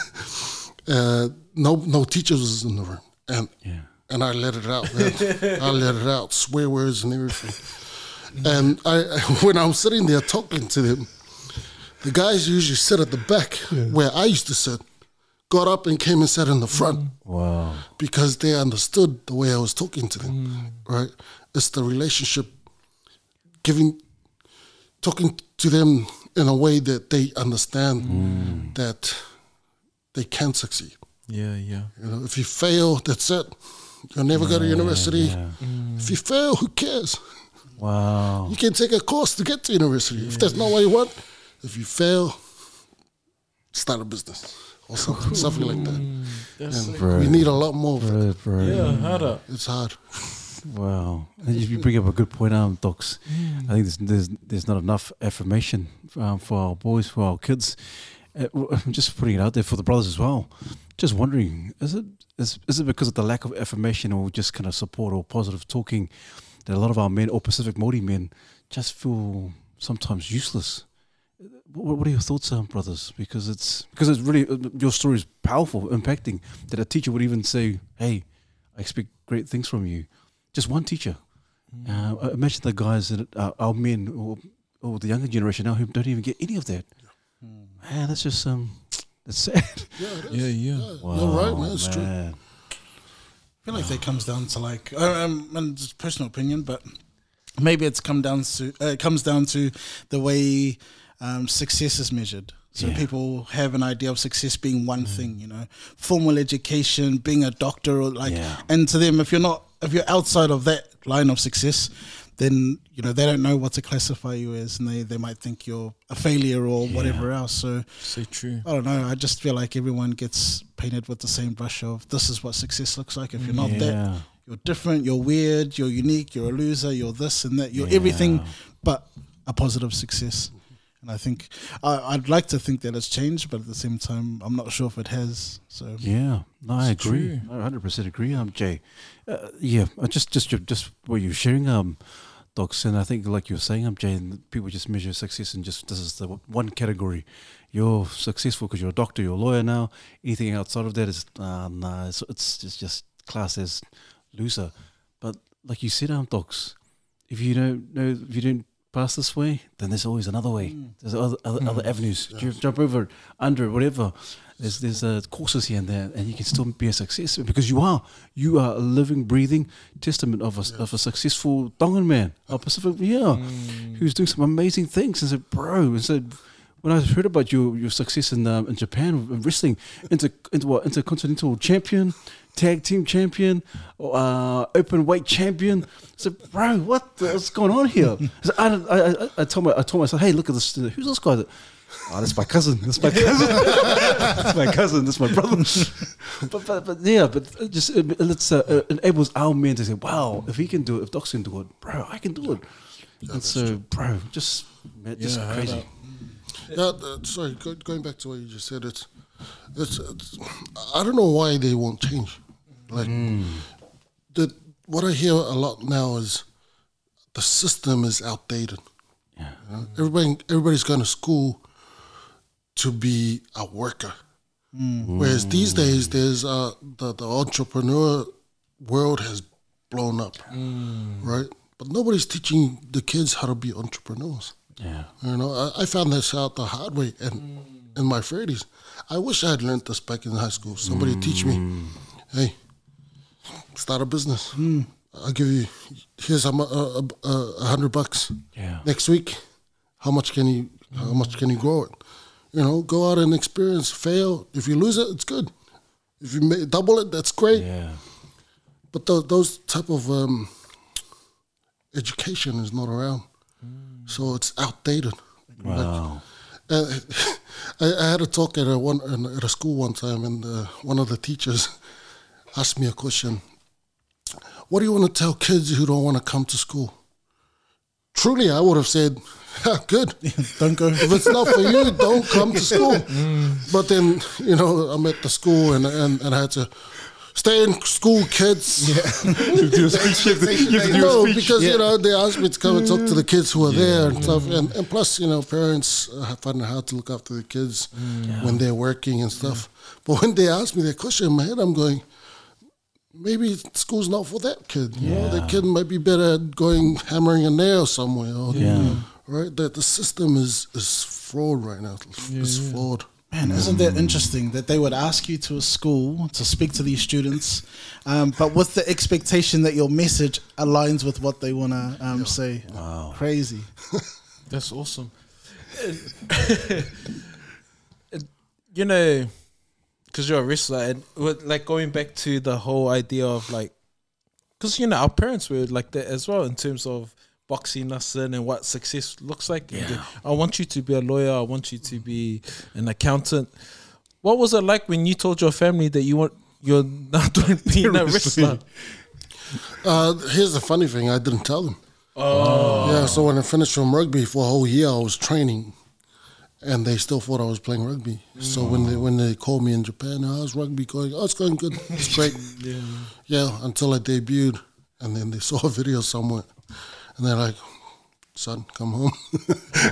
uh, no, no teachers was in the room. And Yeah. and I let it out. Man. I let it out, swear words and everything. And I, when I'm sitting there talking to them, the guys usually sit at the back where I used to sit, got up and came and sat in the front Wow. because they understood the way I was talking to them. Right? It's the relationship, giving, talking to them in a way that they understand that they can succeed. Yeah, yeah. You know, if you fail, that's it. You'll never go to university. Yeah. If you fail, who cares? Wow. You can take a course to get to university. If that's not what you want, if you fail, start a business or something, something like that. That's And Bro. we need a lot more of it. Bro, bro. yeah, harder. It's hard. Wow, you bring up a good point, um, Toks. I think there's there's, there's not enough affirmation um, for our boys, for our kids. Uh, I'm just putting it out there for the brothers as well. Just wondering, is it is, is it because of the lack of affirmation or just kind of support or positive talking that a lot of our men or Pacific Māori men just feel sometimes useless? What, what are your thoughts, um, brothers? Because it's because it's really uh, your story is powerful, impacting. That a teacher would even say, "Hey, I expect great things from you." Just one teacher. Uh, I imagine the guys that uh, our men or, or the younger generation now who don't even get any of that. Man, that's just um, that's sad. Yeah, it is. Yeah, yeah. You're right, man. It's true. I feel like that comes down to like, uh, um, and it's personal opinion, but maybe it's come down to uh, it comes down to the way um, success is measured. So Yeah. people have an idea of success being one thing, you know, formal education, being a doctor, or like, Yeah. and to them, if you're not, if you're outside of that line of success, then you know they don't know what to classify you as, and they they might think you're a failure or whatever else. So So true. I don't know. I just feel like everyone gets painted with the same brush of this is what success looks like. If you're not that, you're different, you're weird, you're unique, you're a loser, you're this and that, you're everything but a positive success. And I think I, I'd like to think that it's changed, but at the same time, I'm not sure if it has. So Yeah, no, I agree. true. I 100 percent agree. Um, Jay, uh, yeah, uh, just just just what you're sharing, um, Toks, and I think like you're saying, um, Jay, and people just measure success and just this is the one category. You're successful because you're a doctor, you're a lawyer now. Anything outside of that is uh, nah, it's it's just just class as loser. But like you said, um, Toks, if you don't know, if you don't pass this way, then there's always another way. Hmm. There's other other, other hmm. avenues. You jump over, under, whatever. There's there's uh, courses here and there, and you can still be a success because you are you are a living, breathing testament of a of a successful Tongan man, a Pacific yeah, hmm. who's doing some amazing things. And said, bro, and said. When I heard about your, your success in um, in Japan in wrestling, into into what intercontinental champion, tag team champion, uh, open weight champion. I said, bro, what the, what's going on here? I, I, I, I, I told my I told myself, hey, look at this. Who's this guy? That, oh, that's my cousin. That's my cousin. that's my cousin. That's my brother. but, but but yeah, but it just it, it's uh, it enables our men to say, wow, if he can do it, if Toks can do it, bro, I can do it. and so, bro, just man, just Yeah, crazy. Yeah, uh, sorry. Go, going back to what you just said, it's, it's, it's, I don't know why they won't change. Like, the what I hear a lot now is the system is outdated. Yeah. You know, Everybody, everybody's going to school to be a worker, whereas these days there's uh, the the entrepreneur world has blown up, right? But nobody's teaching the kids how to be entrepreneurs. Yeah. You know, I, I found this out the hard way and in my thirties. I wish I had learned this back in high school. Somebody teach me, hey, start a business. I'll give you here's a, a, a, a hundred bucks. Yeah. Next week, how much can you how much can you grow it? You know, go out and experience. Fail. If you lose it, it's good. If you double it, that's great. Yeah. But those, those type of um, education is not around, so it's outdated. Wow. Uh, I, I had a talk at a one at a school one time, and uh, one of the teachers asked me a question. What do you want to tell kids who don't want to come to school? Truly, I would have said, "Ha, "Good. don't go. If it's not for you, don't come to school." But then, you know, I'm at the school, and and, and I had to stay in school, kids. no, because you know they asked me to come and talk to the kids who are there and stuff, and, and plus you know parents uh, find it hard to look after the kids when they're working and stuff. But when they asked me that question in my head, I'm going, maybe school's not for that kid. You know, that kid might be better at going hammering a nail somewhere. Or, Yeah. Right. That the system is is fraud right now. It's flawed. Man, isn't that interesting that they would ask you to a school to speak to these students, um, but with the expectation that your message aligns with what they want to um, say? Wow. Crazy. That's awesome. you know, because you're a wrestler, and with, like going back to the whole idea of like, because you know our parents were like that as well in terms of boxing us in and what success looks like. Yeah. I want you to be a lawyer. I want you to be an accountant. What was it like when you told your family that you want you're not doing being a wrestler? Uh, here's the funny thing: I didn't tell them. Oh. Yeah. So when I finished from rugby for a whole year, I was training, and they still thought I was playing rugby. So when they when they called me in Japan, how's rugby going? Oh, it's going good. It's great. yeah. Yeah. Until I debuted, and then they saw a video somewhere, and they're like, "Son, come home."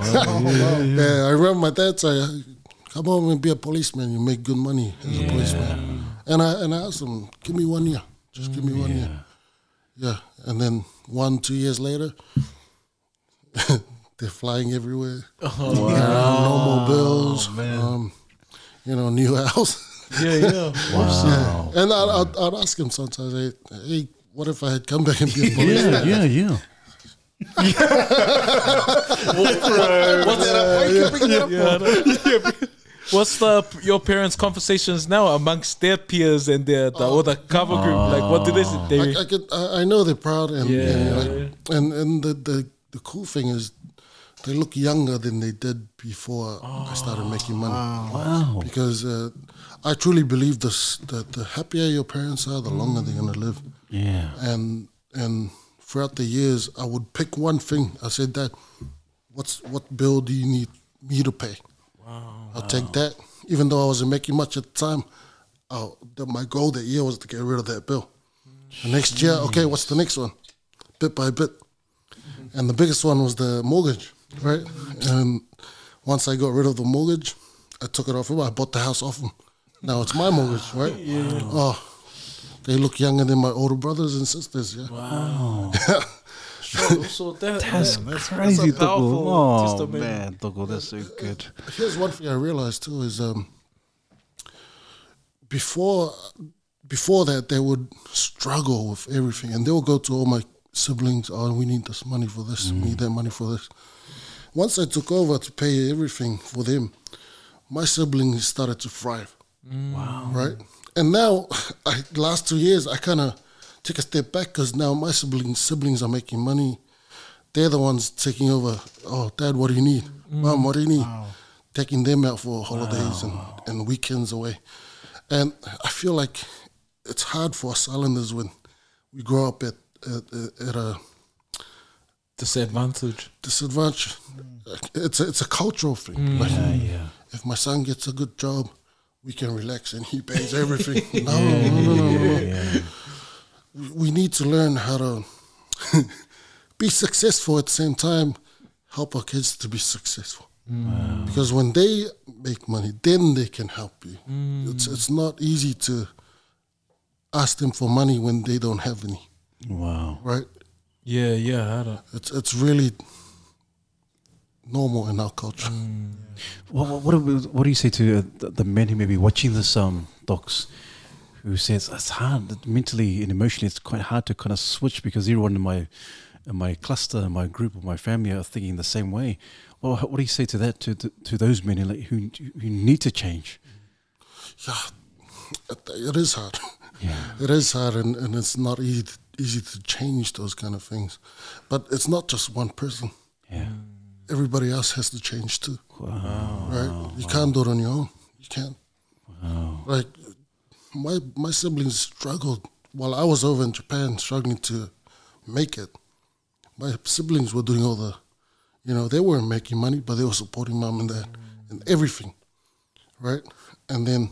yeah, I remember my dad saying, "Come home and be a policeman. You make good money as a policeman." And I and I asked him, "Give me one year. Just give me one year." Yeah, and then one, two years later, they're flying everywhere. Oh, Yeah, no more bills. Um, you know, new house. Yeah, yeah. Wow. and I'd, I'd, I'd ask him sometimes, hey, hey, what if I had come back and be a police? Yeah, yeah, yeah. What's the, What's the your parents' conversations now amongst their peers and their the, or the cover group? Like, what do they say? They, I, I, could, I, I know they're proud, and Yeah. and, like, and and the, the the cool thing is they look younger than they did before I started making money. Wow. Because uh, I truly believe this: that the happier your parents are, the longer they're gonna live. Yeah. and and throughout the years, I would pick one thing. I said, Dad, what's what bill do you need me to pay? Wow. I'll take that. Even though I wasn't making much at the time, I'll, the, my goal that year was to get rid of that bill. The next year, okay, what's the next one? Bit by bit. And the biggest one was the mortgage, right? And once I got rid of the mortgage, I took it off him. I bought the house off him. Now it's my mortgage, right? Oh, they look younger than my older brothers and sisters. Yeah. Wow. so that, That's that- crazy, that's a powerful Dogo. Oh, testimony. man, Dogo, that's so good. Here's one thing I realized too is um, before before that they would struggle with everything, and they would go to all my siblings. Oh, we need this money for this. We need that money for this. Once I took over to pay everything for them, my siblings started to thrive. Wow! Right, and now I, last two years I kind of take a step back because now my siblings siblings are making money. They're the ones taking over. Oh, Dad, what do you need? Mm. Mom, what do you need? Taking them out for holidays and, and weekends away. And I feel like it's hard for us Islanders when we grow up at, at, at a disadvantage. disadvantage. Mm. It's a, it's a cultural thing. Mm. Like, Yeah. if my son gets a good job, we can relax and he pays everything. no, no, no, no, no, no. We, we need to learn how to be successful at the same time, help our kids to be successful. Mm. Because when they make money, then they can help you. Mm. It's it's not easy to ask them for money when they don't have any, Wow. right? Yeah, yeah. I don't. It's it's really normal in our culture. What, what, what, do what do you say to uh, the, the men who may be watching this um, Toks who says it's hard mentally and emotionally it's quite hard to kind of switch because everyone in my in my cluster, in my group, or my family are thinking the same way. Well, what do you say to that to to, to those men who, like, who who need to change? Yeah, it, it is hard. Yeah. It is hard, and, and it's not easy to, easy to change those kind of things. But it's not just one person. Yeah. Everybody else has to change too, Wow. right? You can't do it on your own. You can't. Wow. Like my my siblings struggled while I was over in Japan, struggling to make it. My siblings were doing all the, you know, they weren't making money, but they were supporting mom and dad and everything, right? And then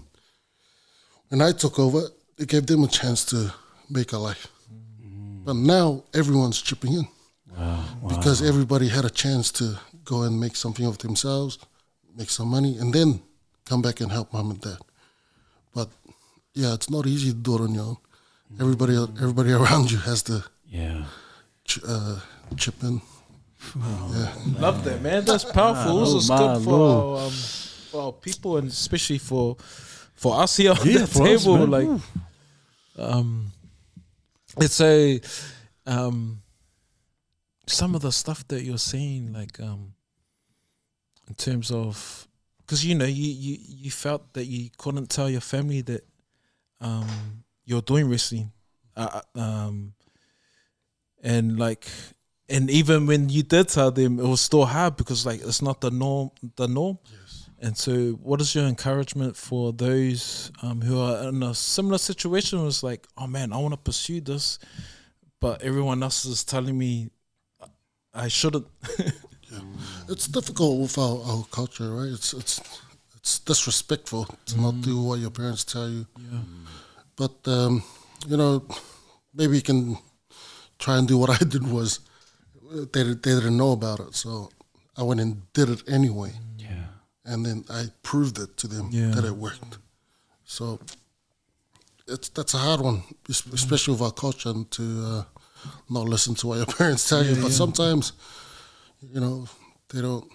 when I took over, it gave them a chance to make a life. Mm-hmm. But now everyone's chipping in because everybody had a chance to go and make something of themselves, make some money, and then come back and help mom and dad. But yeah, it's not easy to do it on your own. Everybody, everybody around you has to Yeah. ch- uh, chip in. Yeah, Love that, man. That's powerful. Ah, also, oh, good for Lord. our, um, for our people and especially for for us here on Yeah, the for us, table. like, um, it's a um, some of the stuff that you're saying, like um, in terms of because you know you, you you felt that you couldn't tell your family that um you're doing wrestling, uh, uh, um, and like and even when you did tell them, it was still hard because like it's not the norm. The norm. Yes. And so, what is your encouragement for those um, who are in a similar situation? Was like, oh man, I want to pursue this, but everyone else is telling me I shouldn't. It's difficult with our, our culture, right? It's it's it's disrespectful to not do what your parents tell you. But um, you know, maybe you can try and do what I did was they they didn't know about it, so I went and did it anyway, Yeah. and then I proved it to them Yeah. that it worked. So it's that's a hard one, es- especially with our culture, and to uh, not listen to what your parents tell you. But sometimes, you know, they don't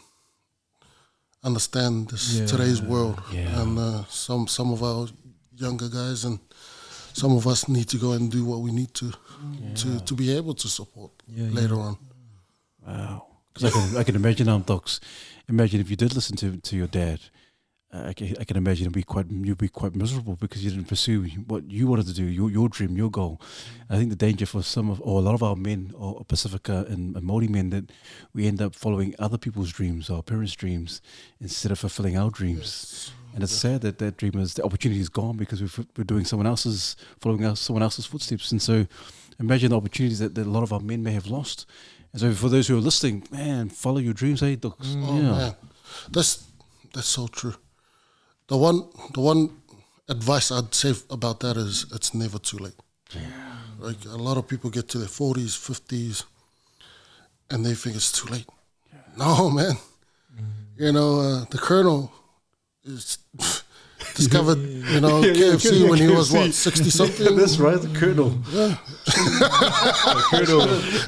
understand this Yeah. today's world, Yeah. and uh, some some of our younger guys and some of us need to go and do what we need to to to be able to support Yeah, later on. Wow. Because I can, I can imagine, um, Toks. Imagine if you did listen to to your dad. Uh, I, can, I can imagine it'd be quite you'd be quite miserable because you didn't pursue what you wanted to do, your your dream, your goal. Mm. I think the danger for some of or a lot of our men or Pacifica and, and Maori men that we end up following other people's dreams, our parents' dreams, instead of fulfilling our dreams. Mm. And it's sad that that dream is the opportunity is gone because we're, we're doing someone else's following us someone else's footsteps. And so, imagine the opportunities that, that a lot of our men may have lost. And so, for those who are listening, man, follow your dreams, hey, Toks. Mm. Oh yeah. man, that's that's so true. The one the one advice I'd say about that is it's never too late. Yeah. Like a lot of people get to their forties, fifties, and they think it's too late. No, man. You know, uh, the colonel is discovered, you know, KFC when he was what sixty something. That's right, the colonel.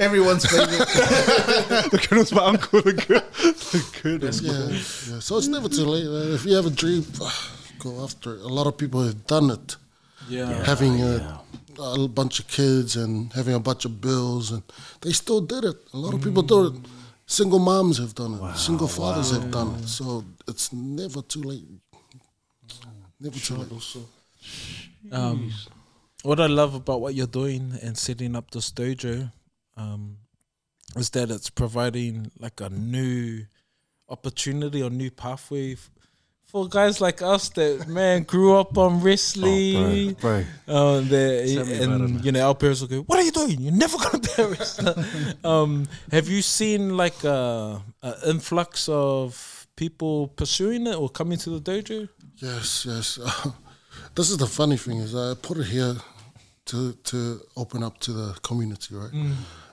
Everyone's favorite. the colonel's my uncle. The, colonel. Yeah, yeah. So it's never too late. Man. If you have a dream, ah, go after it. A lot of people have done it. Yeah. having a, a bunch of kids and having a bunch of bills, and they still did it. A lot of people do it. Mm. Single moms have done it. Single fathers have done it. So it's never too late. Never too late. Um, what I love about what you're doing and setting up this dojo um, is that it's providing like a new opportunity or new pathway f- for guys like us that man grew up on wrestling. bro, Um, the, Tell me it, and you know, our parents will go, "What are you doing? You're never gonna be a wrestler." um, have you seen like a, a influx of people pursuing it or coming to the dojo? Yes, yes. this is the funny thing is I put it here to to open up to the community, right?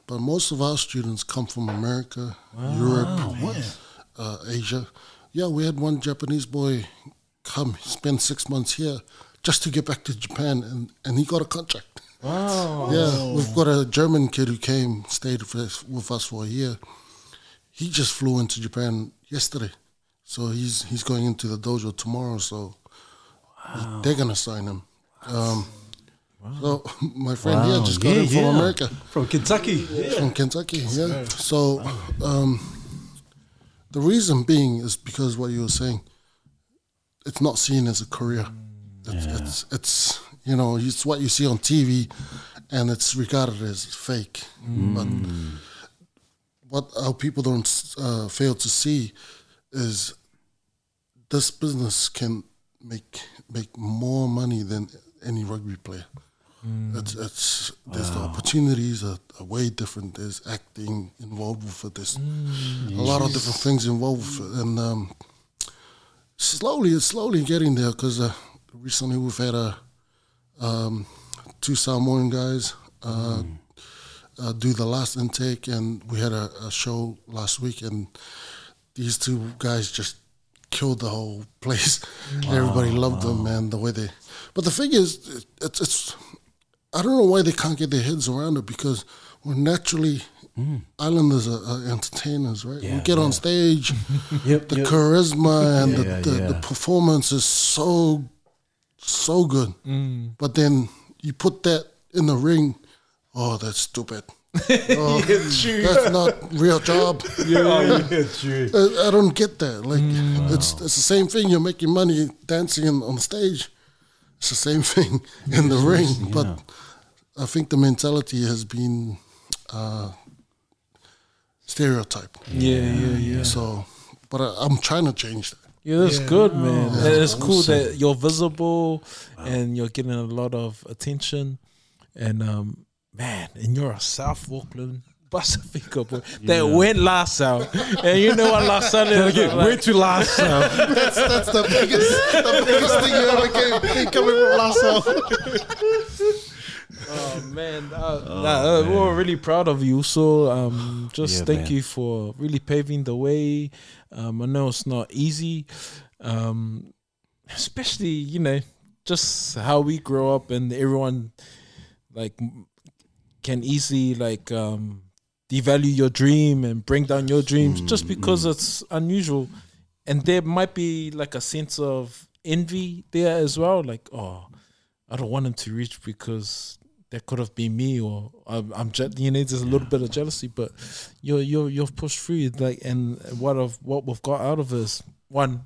But most of our students come from America, Europe, uh, Asia. Yeah, we had one Japanese boy come spend six months here just to get back to Japan, and, and he got a contract. Wow. Yeah, we've got a German kid who came, stayed with us, with us for a year. He just flew into Japan yesterday, so he's he's going into the dojo tomorrow. So they're gonna sign him. Um, So my friend here just got yeah, in from yeah. America, from Kentucky. from Kentucky. Yeah. So um, the reason being is because what you were saying. It's not seen as a career. It's, it's it's you know it's what you see on TV, and it's regarded as fake. But what our people don't uh, fail to see is this business can make make more money than any rugby player. It's it's there's the opportunities are, are way different. There's acting involved with it. There's a lot of different things involved with it, and um, slowly it's slowly getting there. Because uh, recently we've had a um, two Samoan guys uh, uh, do the last intake, and we had a, a show last week, and these two guys just killed the whole place. Everybody loved them, man. The way they, but the thing is, it's it's. I don't know why they can't get their heads around it because we're naturally hmm. islanders are, are entertainers, right? we Yeah, get on stage, Yep, the yep. charisma and Yeah, the, the, the yeah. performance is so so good. Hmm. But then you put that in the ring, oh, that's stupid. Oh, that's not real job. yeah, yeah. I, I don't get that. Like it's it's the same thing. You're making money dancing in, on stage. It's the same thing in the ring. But I think the mentality has been uh, stereotyped. Yeah, yeah, yeah. So, but I, I'm trying to change that. Yeah, that's good, man. Yeah. It's cool that you're visible and you're getting a lot of attention. And um, man, and you're a South Auckland Pacifica boy that went last out, and you know what last Sunday is Again, like, went to last out. That's that's the biggest the biggest thing you ever gave me coming from Lasso. Oh man, uh, nah, uh, we're really proud of you. So um, just Yeah, thank man. you for really paving the way. Um, I know it's not easy, um, especially you know just how we grow up and everyone like m- can easily like um, devalue your dream and bring down your dreams just because it's unusual, and there might be like a sense of envy there as well. Like oh. I don't want him to reach because that could have been me, or I'm, I'm je- you know, there's a little bit of jealousy, but you're you're you've pushed through, like, and what of what we've got out of is one,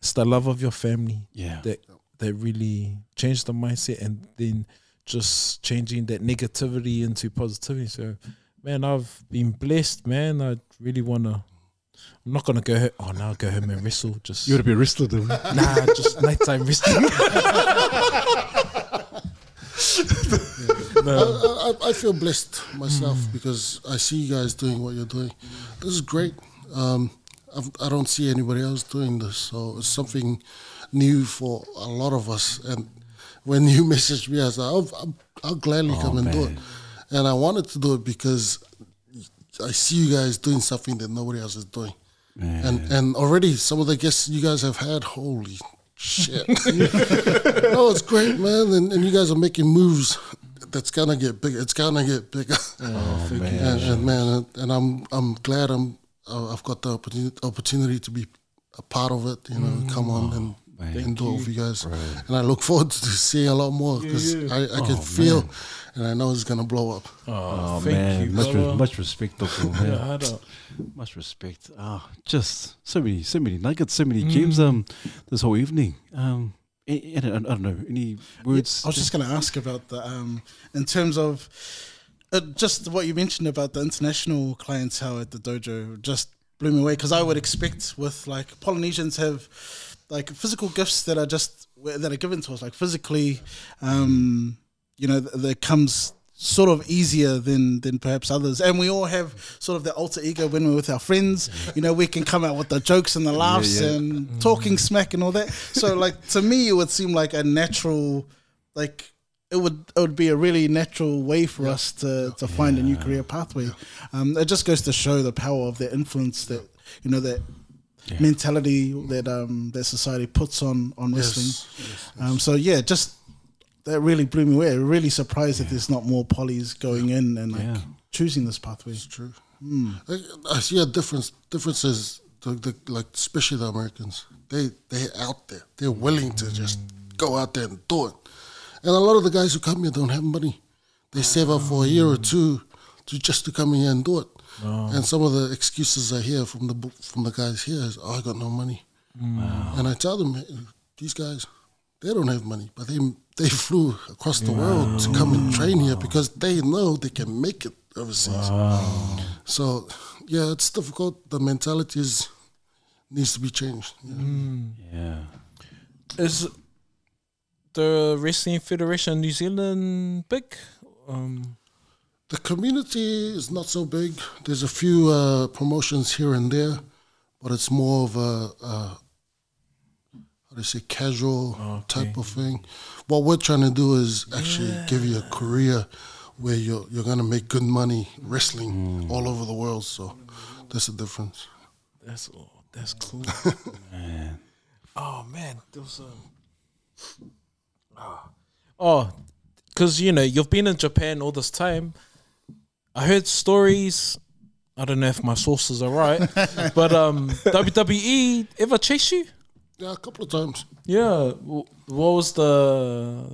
it's the love of your family Yeah. that that really changed the mindset, and then just changing that negativity into positivity. So, man, I've been blessed, man. I really wanna. I'm not gonna go. Ho- oh, now go home and wrestle. Just You would have been wrestler, though. nah, just nighttime wrestling. I, I, I feel blessed myself because I see you guys doing what you're doing. This is great. Um, I've, I don't see anybody else doing this, so it's something new for a lot of us. And when you messaged me, I was like, I'll, I'll, I'll gladly oh, come and do it. And I wanted to do it because I see you guys doing something that nobody else is doing. And and already some of the guests you guys have had, holy shit. no, it's great, man. And, and you guys are making moves that's gonna get bigger. It's gonna get bigger. Oh, man. and, and man, and I'm I'm glad I'm I've got the opportunity, opportunity to be a part of it. You know, come on oh. and and do it with you guys. And I look forward to seeing a lot more because I, I can feel and I know it's gonna blow up. Oh, thank man. you, much, re- much respect, Doko, man. Yeah, Much respect. Ah, just so many, so many nuggets, so many gems. Um, this whole evening. Um, I, I, don't, I don't know any words. I was just going to ask about the um, in terms of uh, just what you mentioned about the international clientele at the dojo. Just blew me away because I would expect with like Polynesians have like physical gifts that are just that are given to us, like physically, um, you know, th- that comes sort of easier than than perhaps others. And we all have sort of the alter ego when we're with our friends. You know we can come out with the jokes and the laughs yeah. and talking smack and all that. So like to me it would seem like a natural like it would it would be a really natural way for us to to find a new career pathway um it just goes to show the power of the influence that you know that mentality that um that society puts on on wrestling um so yeah just that really blew me away. Really surprised that there's not more polys going in and like Yeah. choosing this pathway. It's true. I, I see a difference. Differences, the, the, like especially the Americans. They they out there. They're willing to just go out there and do it. And a lot of the guys who come here don't have money. They save up for a year or two to just to come here and do it. And some of the excuses I hear from the from the guys here is, "Oh, I got no money." Mm. And I tell them, "Hey, these guys, they don't have money, but they they flew across the world to come and train here because they know they can make it overseas. So, yeah, it's difficult. The mentality is needs to be changed. Yeah. Yeah. Is the Wrestling Federation New Zealand big? Um, The community is not so big. There's a few uh, promotions here and there, but it's more of a, a how do you say casual type of thing. What we're trying to do is actually give you a career where you're you're gonna make good money wrestling all over the world. So that's the difference. that's oh, that's cool. man. Oh man, there was a. Oh, because you know you've been in Japan all this time. I heard stories. I don't know if my sources are right, but um, WWE ever chase you? Yeah, a couple of times. Yeah. W- What was the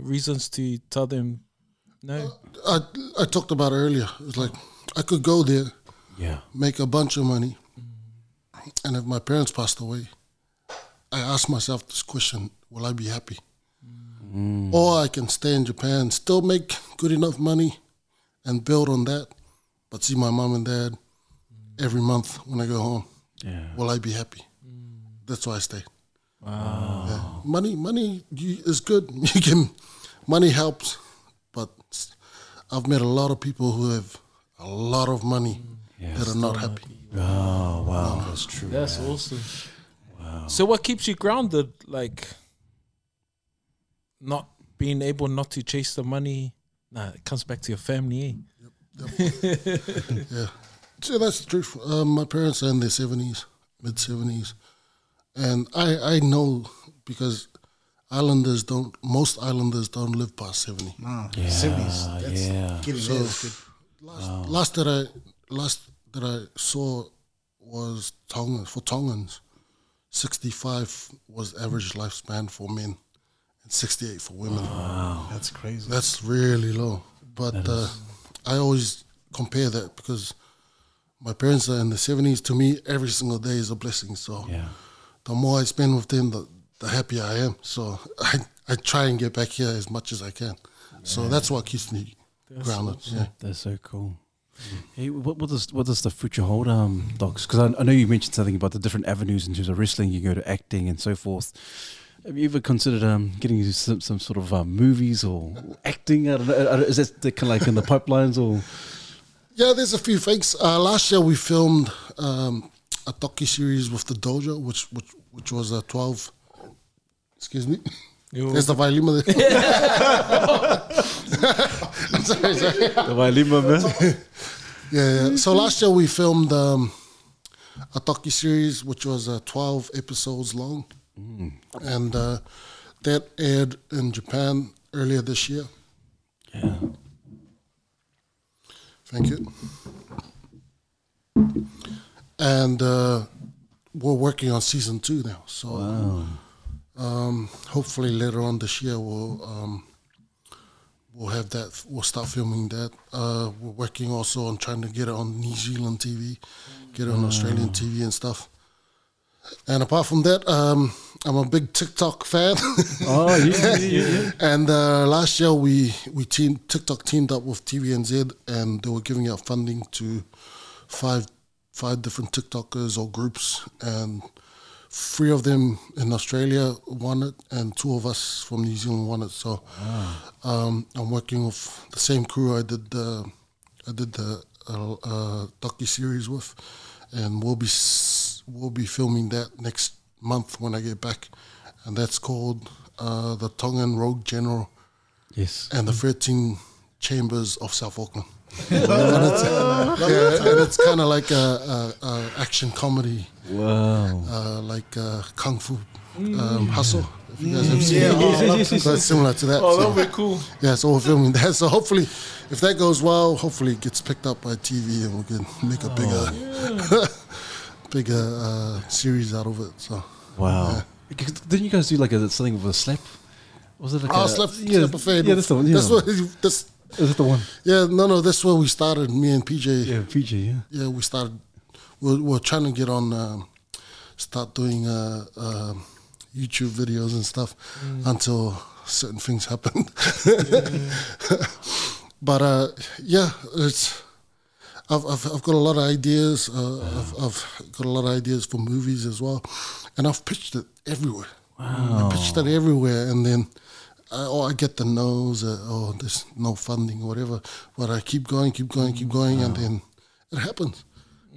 reasons to tell them no? I I talked about it earlier. It's like I could go there, Yeah. make a bunch of money, and if my parents passed away, I ask myself this question: Will I be happy? Mm. Or I can stay in Japan, still make good enough money, and build on that, but see my mom and dad every month when I go home. Yeah. Will I be happy? That's why I stay. Yeah. Money, money is good. You can, money helps, but I've met a lot of people who have a lot of money that are not happy. Oh wow, that's true. That's awesome. Wow. So what keeps you grounded? Like not being able not to chase the money. Nah, it comes back to your family. Eh? Yeah, so that's the truth. Um, my parents are in their seventies, mid seventies, and I I know because islanders don't. Most islanders don't live past seventy. Nah, Yeah, 70s. That's yeah. Getting So- there is good. Last, last that I last that I saw was Tongan for Tongans. Sixty five was average lifespan for men, and sixty eight for women. Wow. That's crazy. That's really low. But uh, I always compare that because my parents are in the seventies. To me, every single day is a blessing. So Yeah. the more I spend with them, the, the happier I am. So I, I try and get back here as much as I can. So that's what keeps me grounded. Yeah. That's so cool. Hey, what, what does what does the future hold, um, Toks? Because I, I know you mentioned something about the different avenues in terms of wrestling. You go to acting and so forth. Have you ever considered um, getting into some, some sort of um, movies or acting? I don't know. Is that kind of like in the pipelines or? Yeah, there's a few things. Uh, last year we filmed um, a docu series with the dojo, which which which was a twelve. Excuse me. There's the violin there. I'm sorry, sorry. The violin, man. Yeah, yeah. So last year we filmed um, a docu series, which was uh, twelve episodes long, and uh, that aired in Japan earlier this year. Yeah. Thank you. And uh, we're working on season two now. So um, hopefully later on this year we'll um, we'll have that. We'll start filming that. Uh, we're working also on trying to get it on New Zealand TV, get it on Australian TV and stuff. And apart from that, um, I'm a big TikTok fan. Oh, yeah, yeah, yeah. And uh, last year we we teamed TikTok teamed up with TVNZ and they were giving out funding to five five different TikTokers or groups and three of them in Australia won it and two of us from New Zealand won it. So um, I'm working with the same crew I did the I did the uh, uh, docu series with, and we'll be s- we'll be filming that next month when I get back, and that's called uh, the Tongan Rogue General Yes. and the 13 Chambers of South Auckland. and it's, yeah, and it's kind of like a, a, a action comedy, Wow. uh, like uh, kung fu um, hustle. If you guys have seen Yeah. it, yes, so it's similar to that. Oh, so- that'll be cool. yeah, so we're filming that. So hopefully, if that goes well, hopefully it gets picked up by TV and we can make a bigger, bigger uh, series out of it. So Wow. Because Didn't you guys do like a something with a slap? Was it like oh, a slap, yeah, slap buffet. Yeah, that's the one. Yeah. That's what. That's Is it the one? yeah. No, no. That's where we started. Me and PJ. Yeah, PJ. Yeah. Yeah, we started. We're, we're trying to get on, um, start doing uh, um YouTube videos and stuff until certain things happen. but uh, yeah, it's. I've, I've, I've got a lot of ideas. Uh, I've, I've got a lot of ideas for movies as well, and I've pitched it everywhere. Wow. I pitched it everywhere, and then I, oh, I get the no's. Uh, oh, there's no funding, or whatever. But I keep going, keep going, keep going, and then it happens.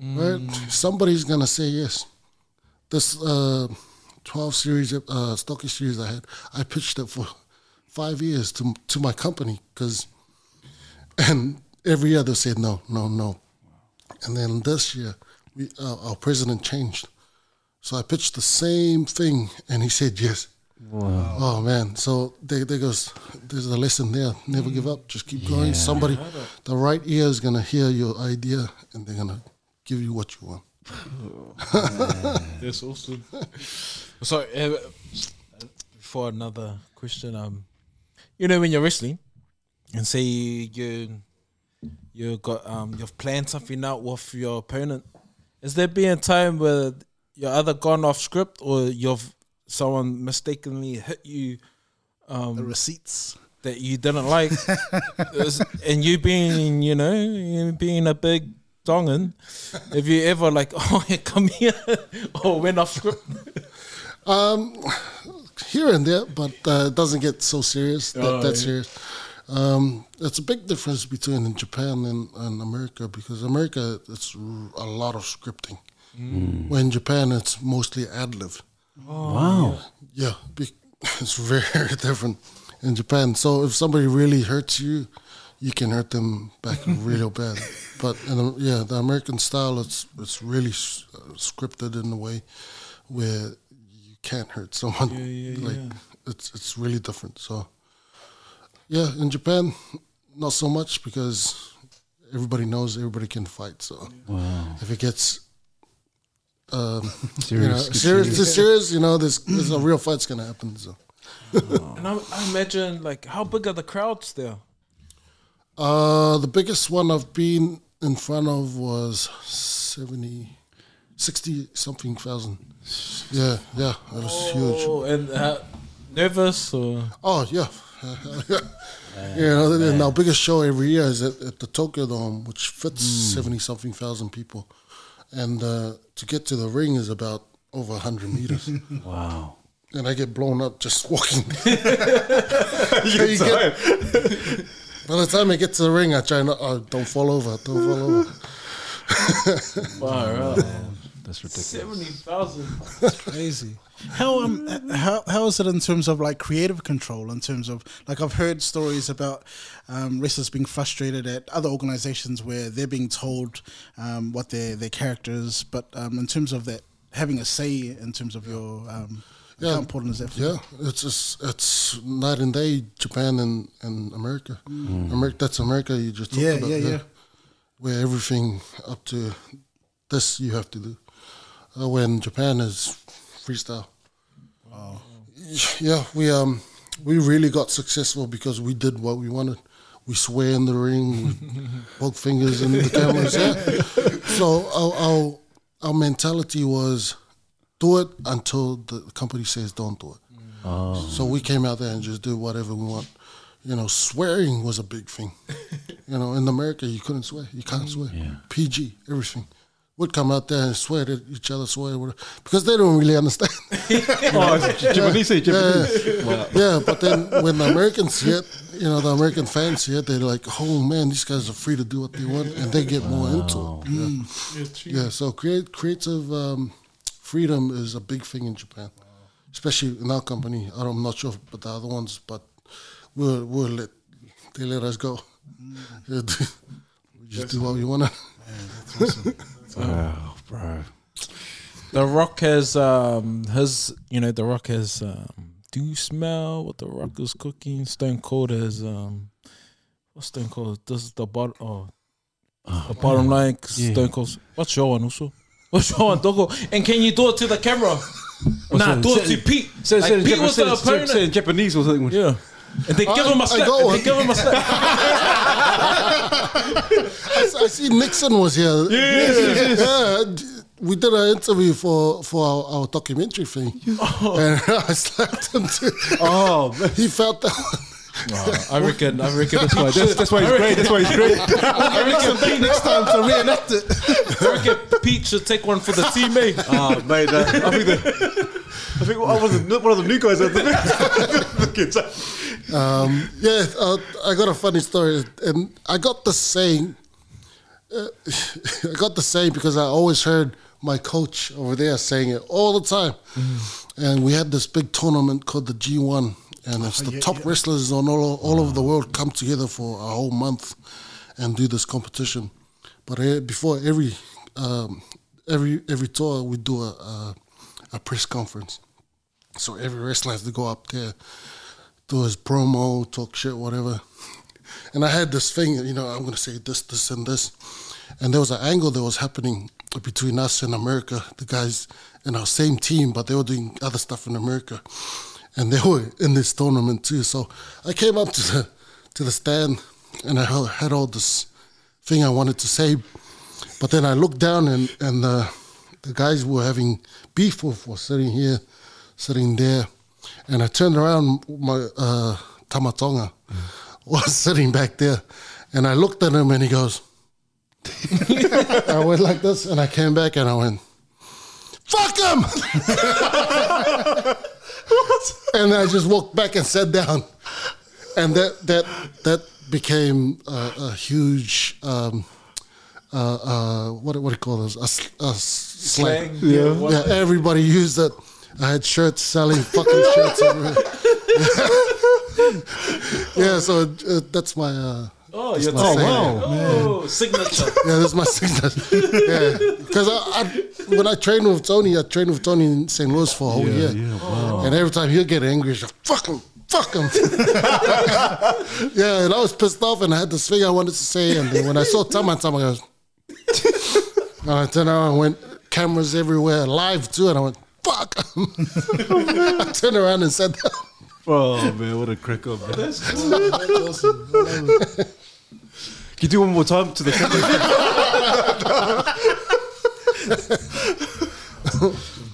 Right? Somebody's gonna say yes. This uh, twelve series, uh, docu series I had, I pitched it for five years to to my company because, and every year they said no, no, no, and then this year we uh, our president changed, so I pitched the same thing and he said yes. Wow. Oh man! So there, there goes. There's a lesson there. Never give up. Just keep going. Somebody, the right ear is gonna hear your idea, and they're gonna give you what you want. That's awesome. so, uh, for another question, um, you know when you're wrestling, and say you you got um you've planned something out with your opponent, is there been a time where you're either gone off script or you've someone mistakenly hit you The um receipts. that you didn't like, Is- and you being you know you being a big Tongan, have you ever like oh yeah, come here or went off script? Um, here and there, but uh, it doesn't get so serious. That, Oh, that yeah. serious. Um, it's a big difference between Japan and, and America because America it's a lot of scripting. When in Japan it's mostly ad lib. Wow. Yeah, be- it's very different in Japan. So if somebody really hurts you, you can hurt them back real bad. But in, yeah, the American style, it's it's really s- uh, scripted in a way where you can't hurt someone. like it's it's really different. So yeah, in Japan, not so much because everybody knows everybody can fight. So Wow. if it gets um, Serious. you know, serious, serious, serious, you know, there's, there's a real fight's gonna happen. So. And I, I imagine, like, how big are the crowds there? Uh, the biggest one I've been in front of was 70, 60 something thousand. Yeah, yeah, that was huge. Oh, and uh, nervous or Oh, yeah. you know, and our biggest show every year is at, at the Tokyo Dome, which fits 70 something thousand people. And uh, to get to the ring is about over 100 meters. Wow. and I get blown up just walking. you get, by the time I get to the ring, I try not. Oh, don't fall over. Don't fall over. wow, That's ridiculous. seventy thousand. Crazy. How um how how is it in terms of like creative control? In terms of like I've heard stories about um, wrestlers being frustrated at other organizations where they're being told um, what their their characters, but um, in terms of that having a say in terms of your um, Yeah. how important is that? For Yeah, you? it's just, it's night and day. Japan and, and America. America. That's America. You just talked Yeah, about, yeah, yeah. Where everything up to this you have to do. Uh, when Japan is freestyle. Yeah, we um we really got successful because we did what we wanted. We swear in the ring, we poke fingers in the cameras. Yeah. So our, our our mentality was do it until the company says don't do it. So we came out there and just do whatever we want. You know, swearing was a big thing. you know, in America you couldn't swear. You can't swear. PG, everything. Would come out there and swear at each other, swear whatever, because they don't really understand. Oh, it's Japanese, Japanese. Wow. yeah, but then when the Americans see it, you know, the American fans see it, they're like, "Oh man, these guys are free to do what they want," and they get more into it. Yeah, yeah so create creative um, freedom is a big thing in Japan, especially in our company. I don't- I'm not sure about the other ones, but we'll we'll let they let us go. Yeah, we just do what we want to. Wow, bro. The Rock has um his you know The Rock has um do you smell what The Rock is cooking? Stone Cold has um what's Stone Cold? This is the bottom oh the bottom line 'cause Yeah. Stone Cold. what's your one also? What's your one, Doggo? And can you do it to the camera? nah, do it to Pete. Say, like say, Pete was the say, say, opponent. say in Japanese or something. yeah. And they give I- him a I slap. And they give him a slap. I, I see Nixon was here. Yeah, yeah. We did an interview for for our, our documentary thing, and I slapped him. Too. Oh, man. He felt that. I reckon. I reckon. That's why. that's, that's why he's great. That's why he's great. I reckon. Pete next time to reenact it. I reckon Pete should take one for the team, mate. Oh, mate, uh, I think the, I think I was one of the new guys at the kids. Um, yeah, uh, I got a funny story, and I got the saying. Uh, I got the saying because I always heard my coach over there saying it all the time. And we had this big tournament called the G1, and it's the yeah, top yeah. wrestlers on all, all over the world come together for a whole month and do this competition. But uh, before every um, every every tour, we do a, a a press conference. So every wrestler has to go up there, do his promo, talk shit, whatever. And I had this thing, you know, I'm to say this, this, and this. And there was an angle that was happening between us and America, the guys in our same team, but they were doing other stuff in America. And they were in this tournament too. So I came up to the, to the stand and I had- all this thing I wanted to say. But then I looked down and, and the, the guys we were having beef with were sitting here, sitting there. And I turned around, my uh, Tama Tonga was sitting back there. And I looked at him and he goes, I went like this and I came back and I went, fuck him! and I just walked back and sat down. and that that that became a, a huge um, uh, uh, what what do you call this? A, a s- slang. Yeah. Yeah, everybody used it. I had shirts selling fucking shirts everywhere. yeah, so uh, that's my uh, Oh, that's your my oh, saying. wow. Oh, signature. Yeah, that's my signature. yeah, because I, I, when I trained with Tony, I trained with Tony in St. Louis for a whole year. yeah, wow. And every time he'll get angry, he's like, fuck him, fuck him. yeah, and I was pissed off and I had this thing I wanted to say. And then when I saw Tama, Tama goes, and I turned around and went, cameras everywhere, live too. And I went, fuck him. I turned around and said that. Oh man, what a crack up, man. Can you do one more time to the camera?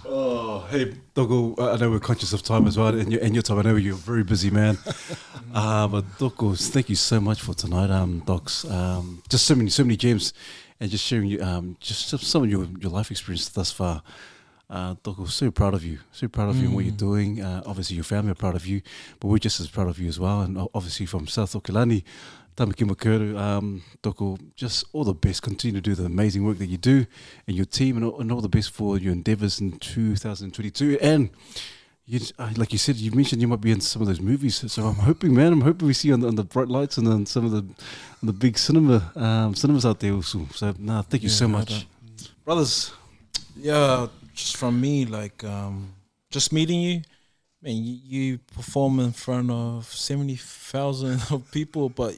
oh, hey, Doko, I I know we're conscious of time as well, and your, and your time. I know you're a very busy man. Uh, but Doko, thank you so much for tonight, um, Toks. Um, just so many, so many gems, and just sharing you, um, just some- some of your your life experience thus far. Uh, Doko, so proud of you. So proud of you and what you're doing. Uh, obviously, your family are proud of you, but we're just as proud of you as well. And obviously, from South Okilani, Tamaki Makaurau, um, Doko, just all the best. Continue to do the amazing work that you do and your team, and all, and all the best for your endeavors in 2022. And you, uh, like you said, you mentioned you might be in some of those movies. So I'm hoping, man, I'm hoping we see you on the, on the bright lights and then some of the on the big cinema um, cinemas out there also. So, nah, thank you so Yeah, I much, brothers. Yeah, just from me, like um, just meeting you, man. You, you perform in front of seventy thousand of people, but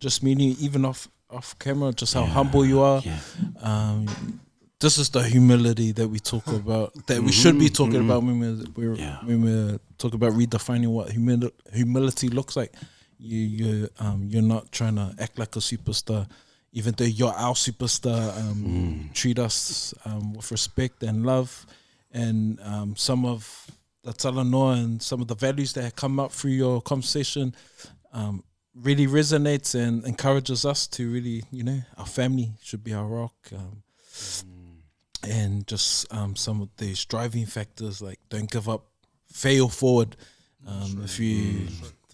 just meeting you, even off off camera, just how humble you are. Yeah. Um, this is the humility that we talk about, that we should be talking about when we're, we're Yeah. when we're talking about redefining what humil- humility looks like. You you um you're not trying to act like a superstar, even though you're our superstar. Um, treat us um, with respect and love, and um, some of the talanoa and some of the values that have come up through your conversation. Um, really resonates and encourages us to really, you know, our family should be our rock. Um, and just um, some of these driving factors like don't give up, fail forward. Um, if you,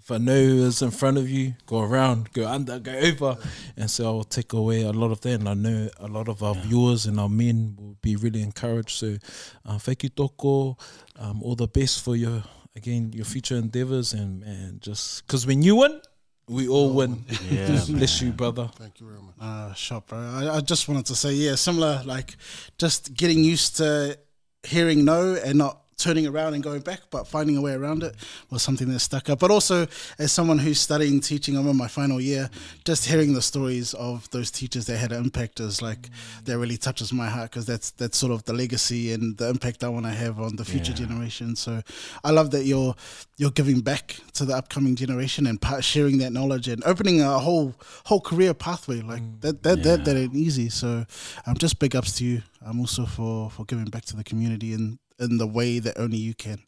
if I know is in front of you, go around, go under, go over, and so I'll take away a lot of that. And I know a lot of our viewers and our men will be really encouraged. So, uh, thank you, Toko. Um, all the best for your again your future endeavors, and man, just because when you win, we all win. Yeah, bless you, brother. Thank you very much. Uh, shop, bro. I, I just wanted to say, yeah, similar, like just getting used to hearing no and not turning around and going back, but finding a way around it was something that stuck up. But also, as someone who's studying teaching, I'm in my final year, just hearing the stories of those teachers that had an impact is like, that really touches my heart because that's, that's sort of the legacy and the impact I want to have on the future generation. So I love that you're, you're giving back to the upcoming generation and part, sharing that knowledge and opening a whole, whole career pathway. Like that, that, that, that ain't easy. So um, just big ups to you. I'm also for, for giving back to the community in, in the way that only you can.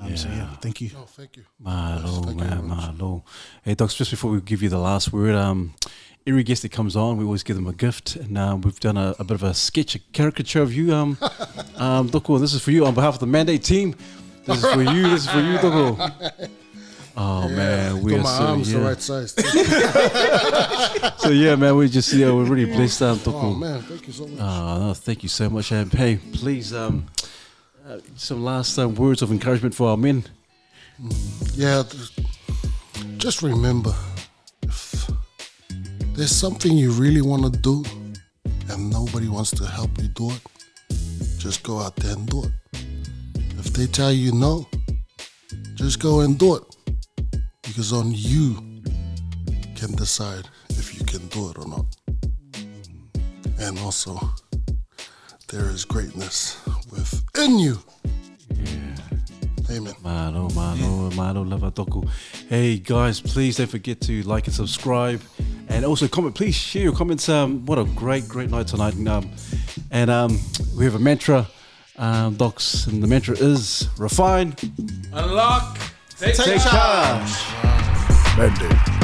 Um, So yeah, thank you. No, thank you. Malo, Thank you very man, much. malo. Hey, Toks, just before we give you the last word, um, every guest that comes on, we always give them a gift, and uh, we've done a, a bit of a sketch, a caricature of you. Um, um, Doko, this is for you on behalf of the Mandate team. This is for you. This is for you, Doko. Oh man, we Got are my so arms yeah. the right size. So yeah, man, we just yeah, we're really blessed, um, Doko. oh man, thank you so much. Oh, no, thank you so much. And hey, please, um, uh, some last um, words of encouragement for our men. Yeah, just remember if there's something you really want to do and nobody wants to help you do it, just go out there and do it. If they tell you no, just go and do it. Because on you can decide if you can do it or not. And also, there is greatness within you. Amen. Lava toko. Hey guys, please don't forget to like and subscribe, and also comment. Please share your comments. Um, what a great, great night tonight. And, um, and um, we have a mantra, um, Toks, and the mantra is refine, Unlock. Take, take charge. Mandate.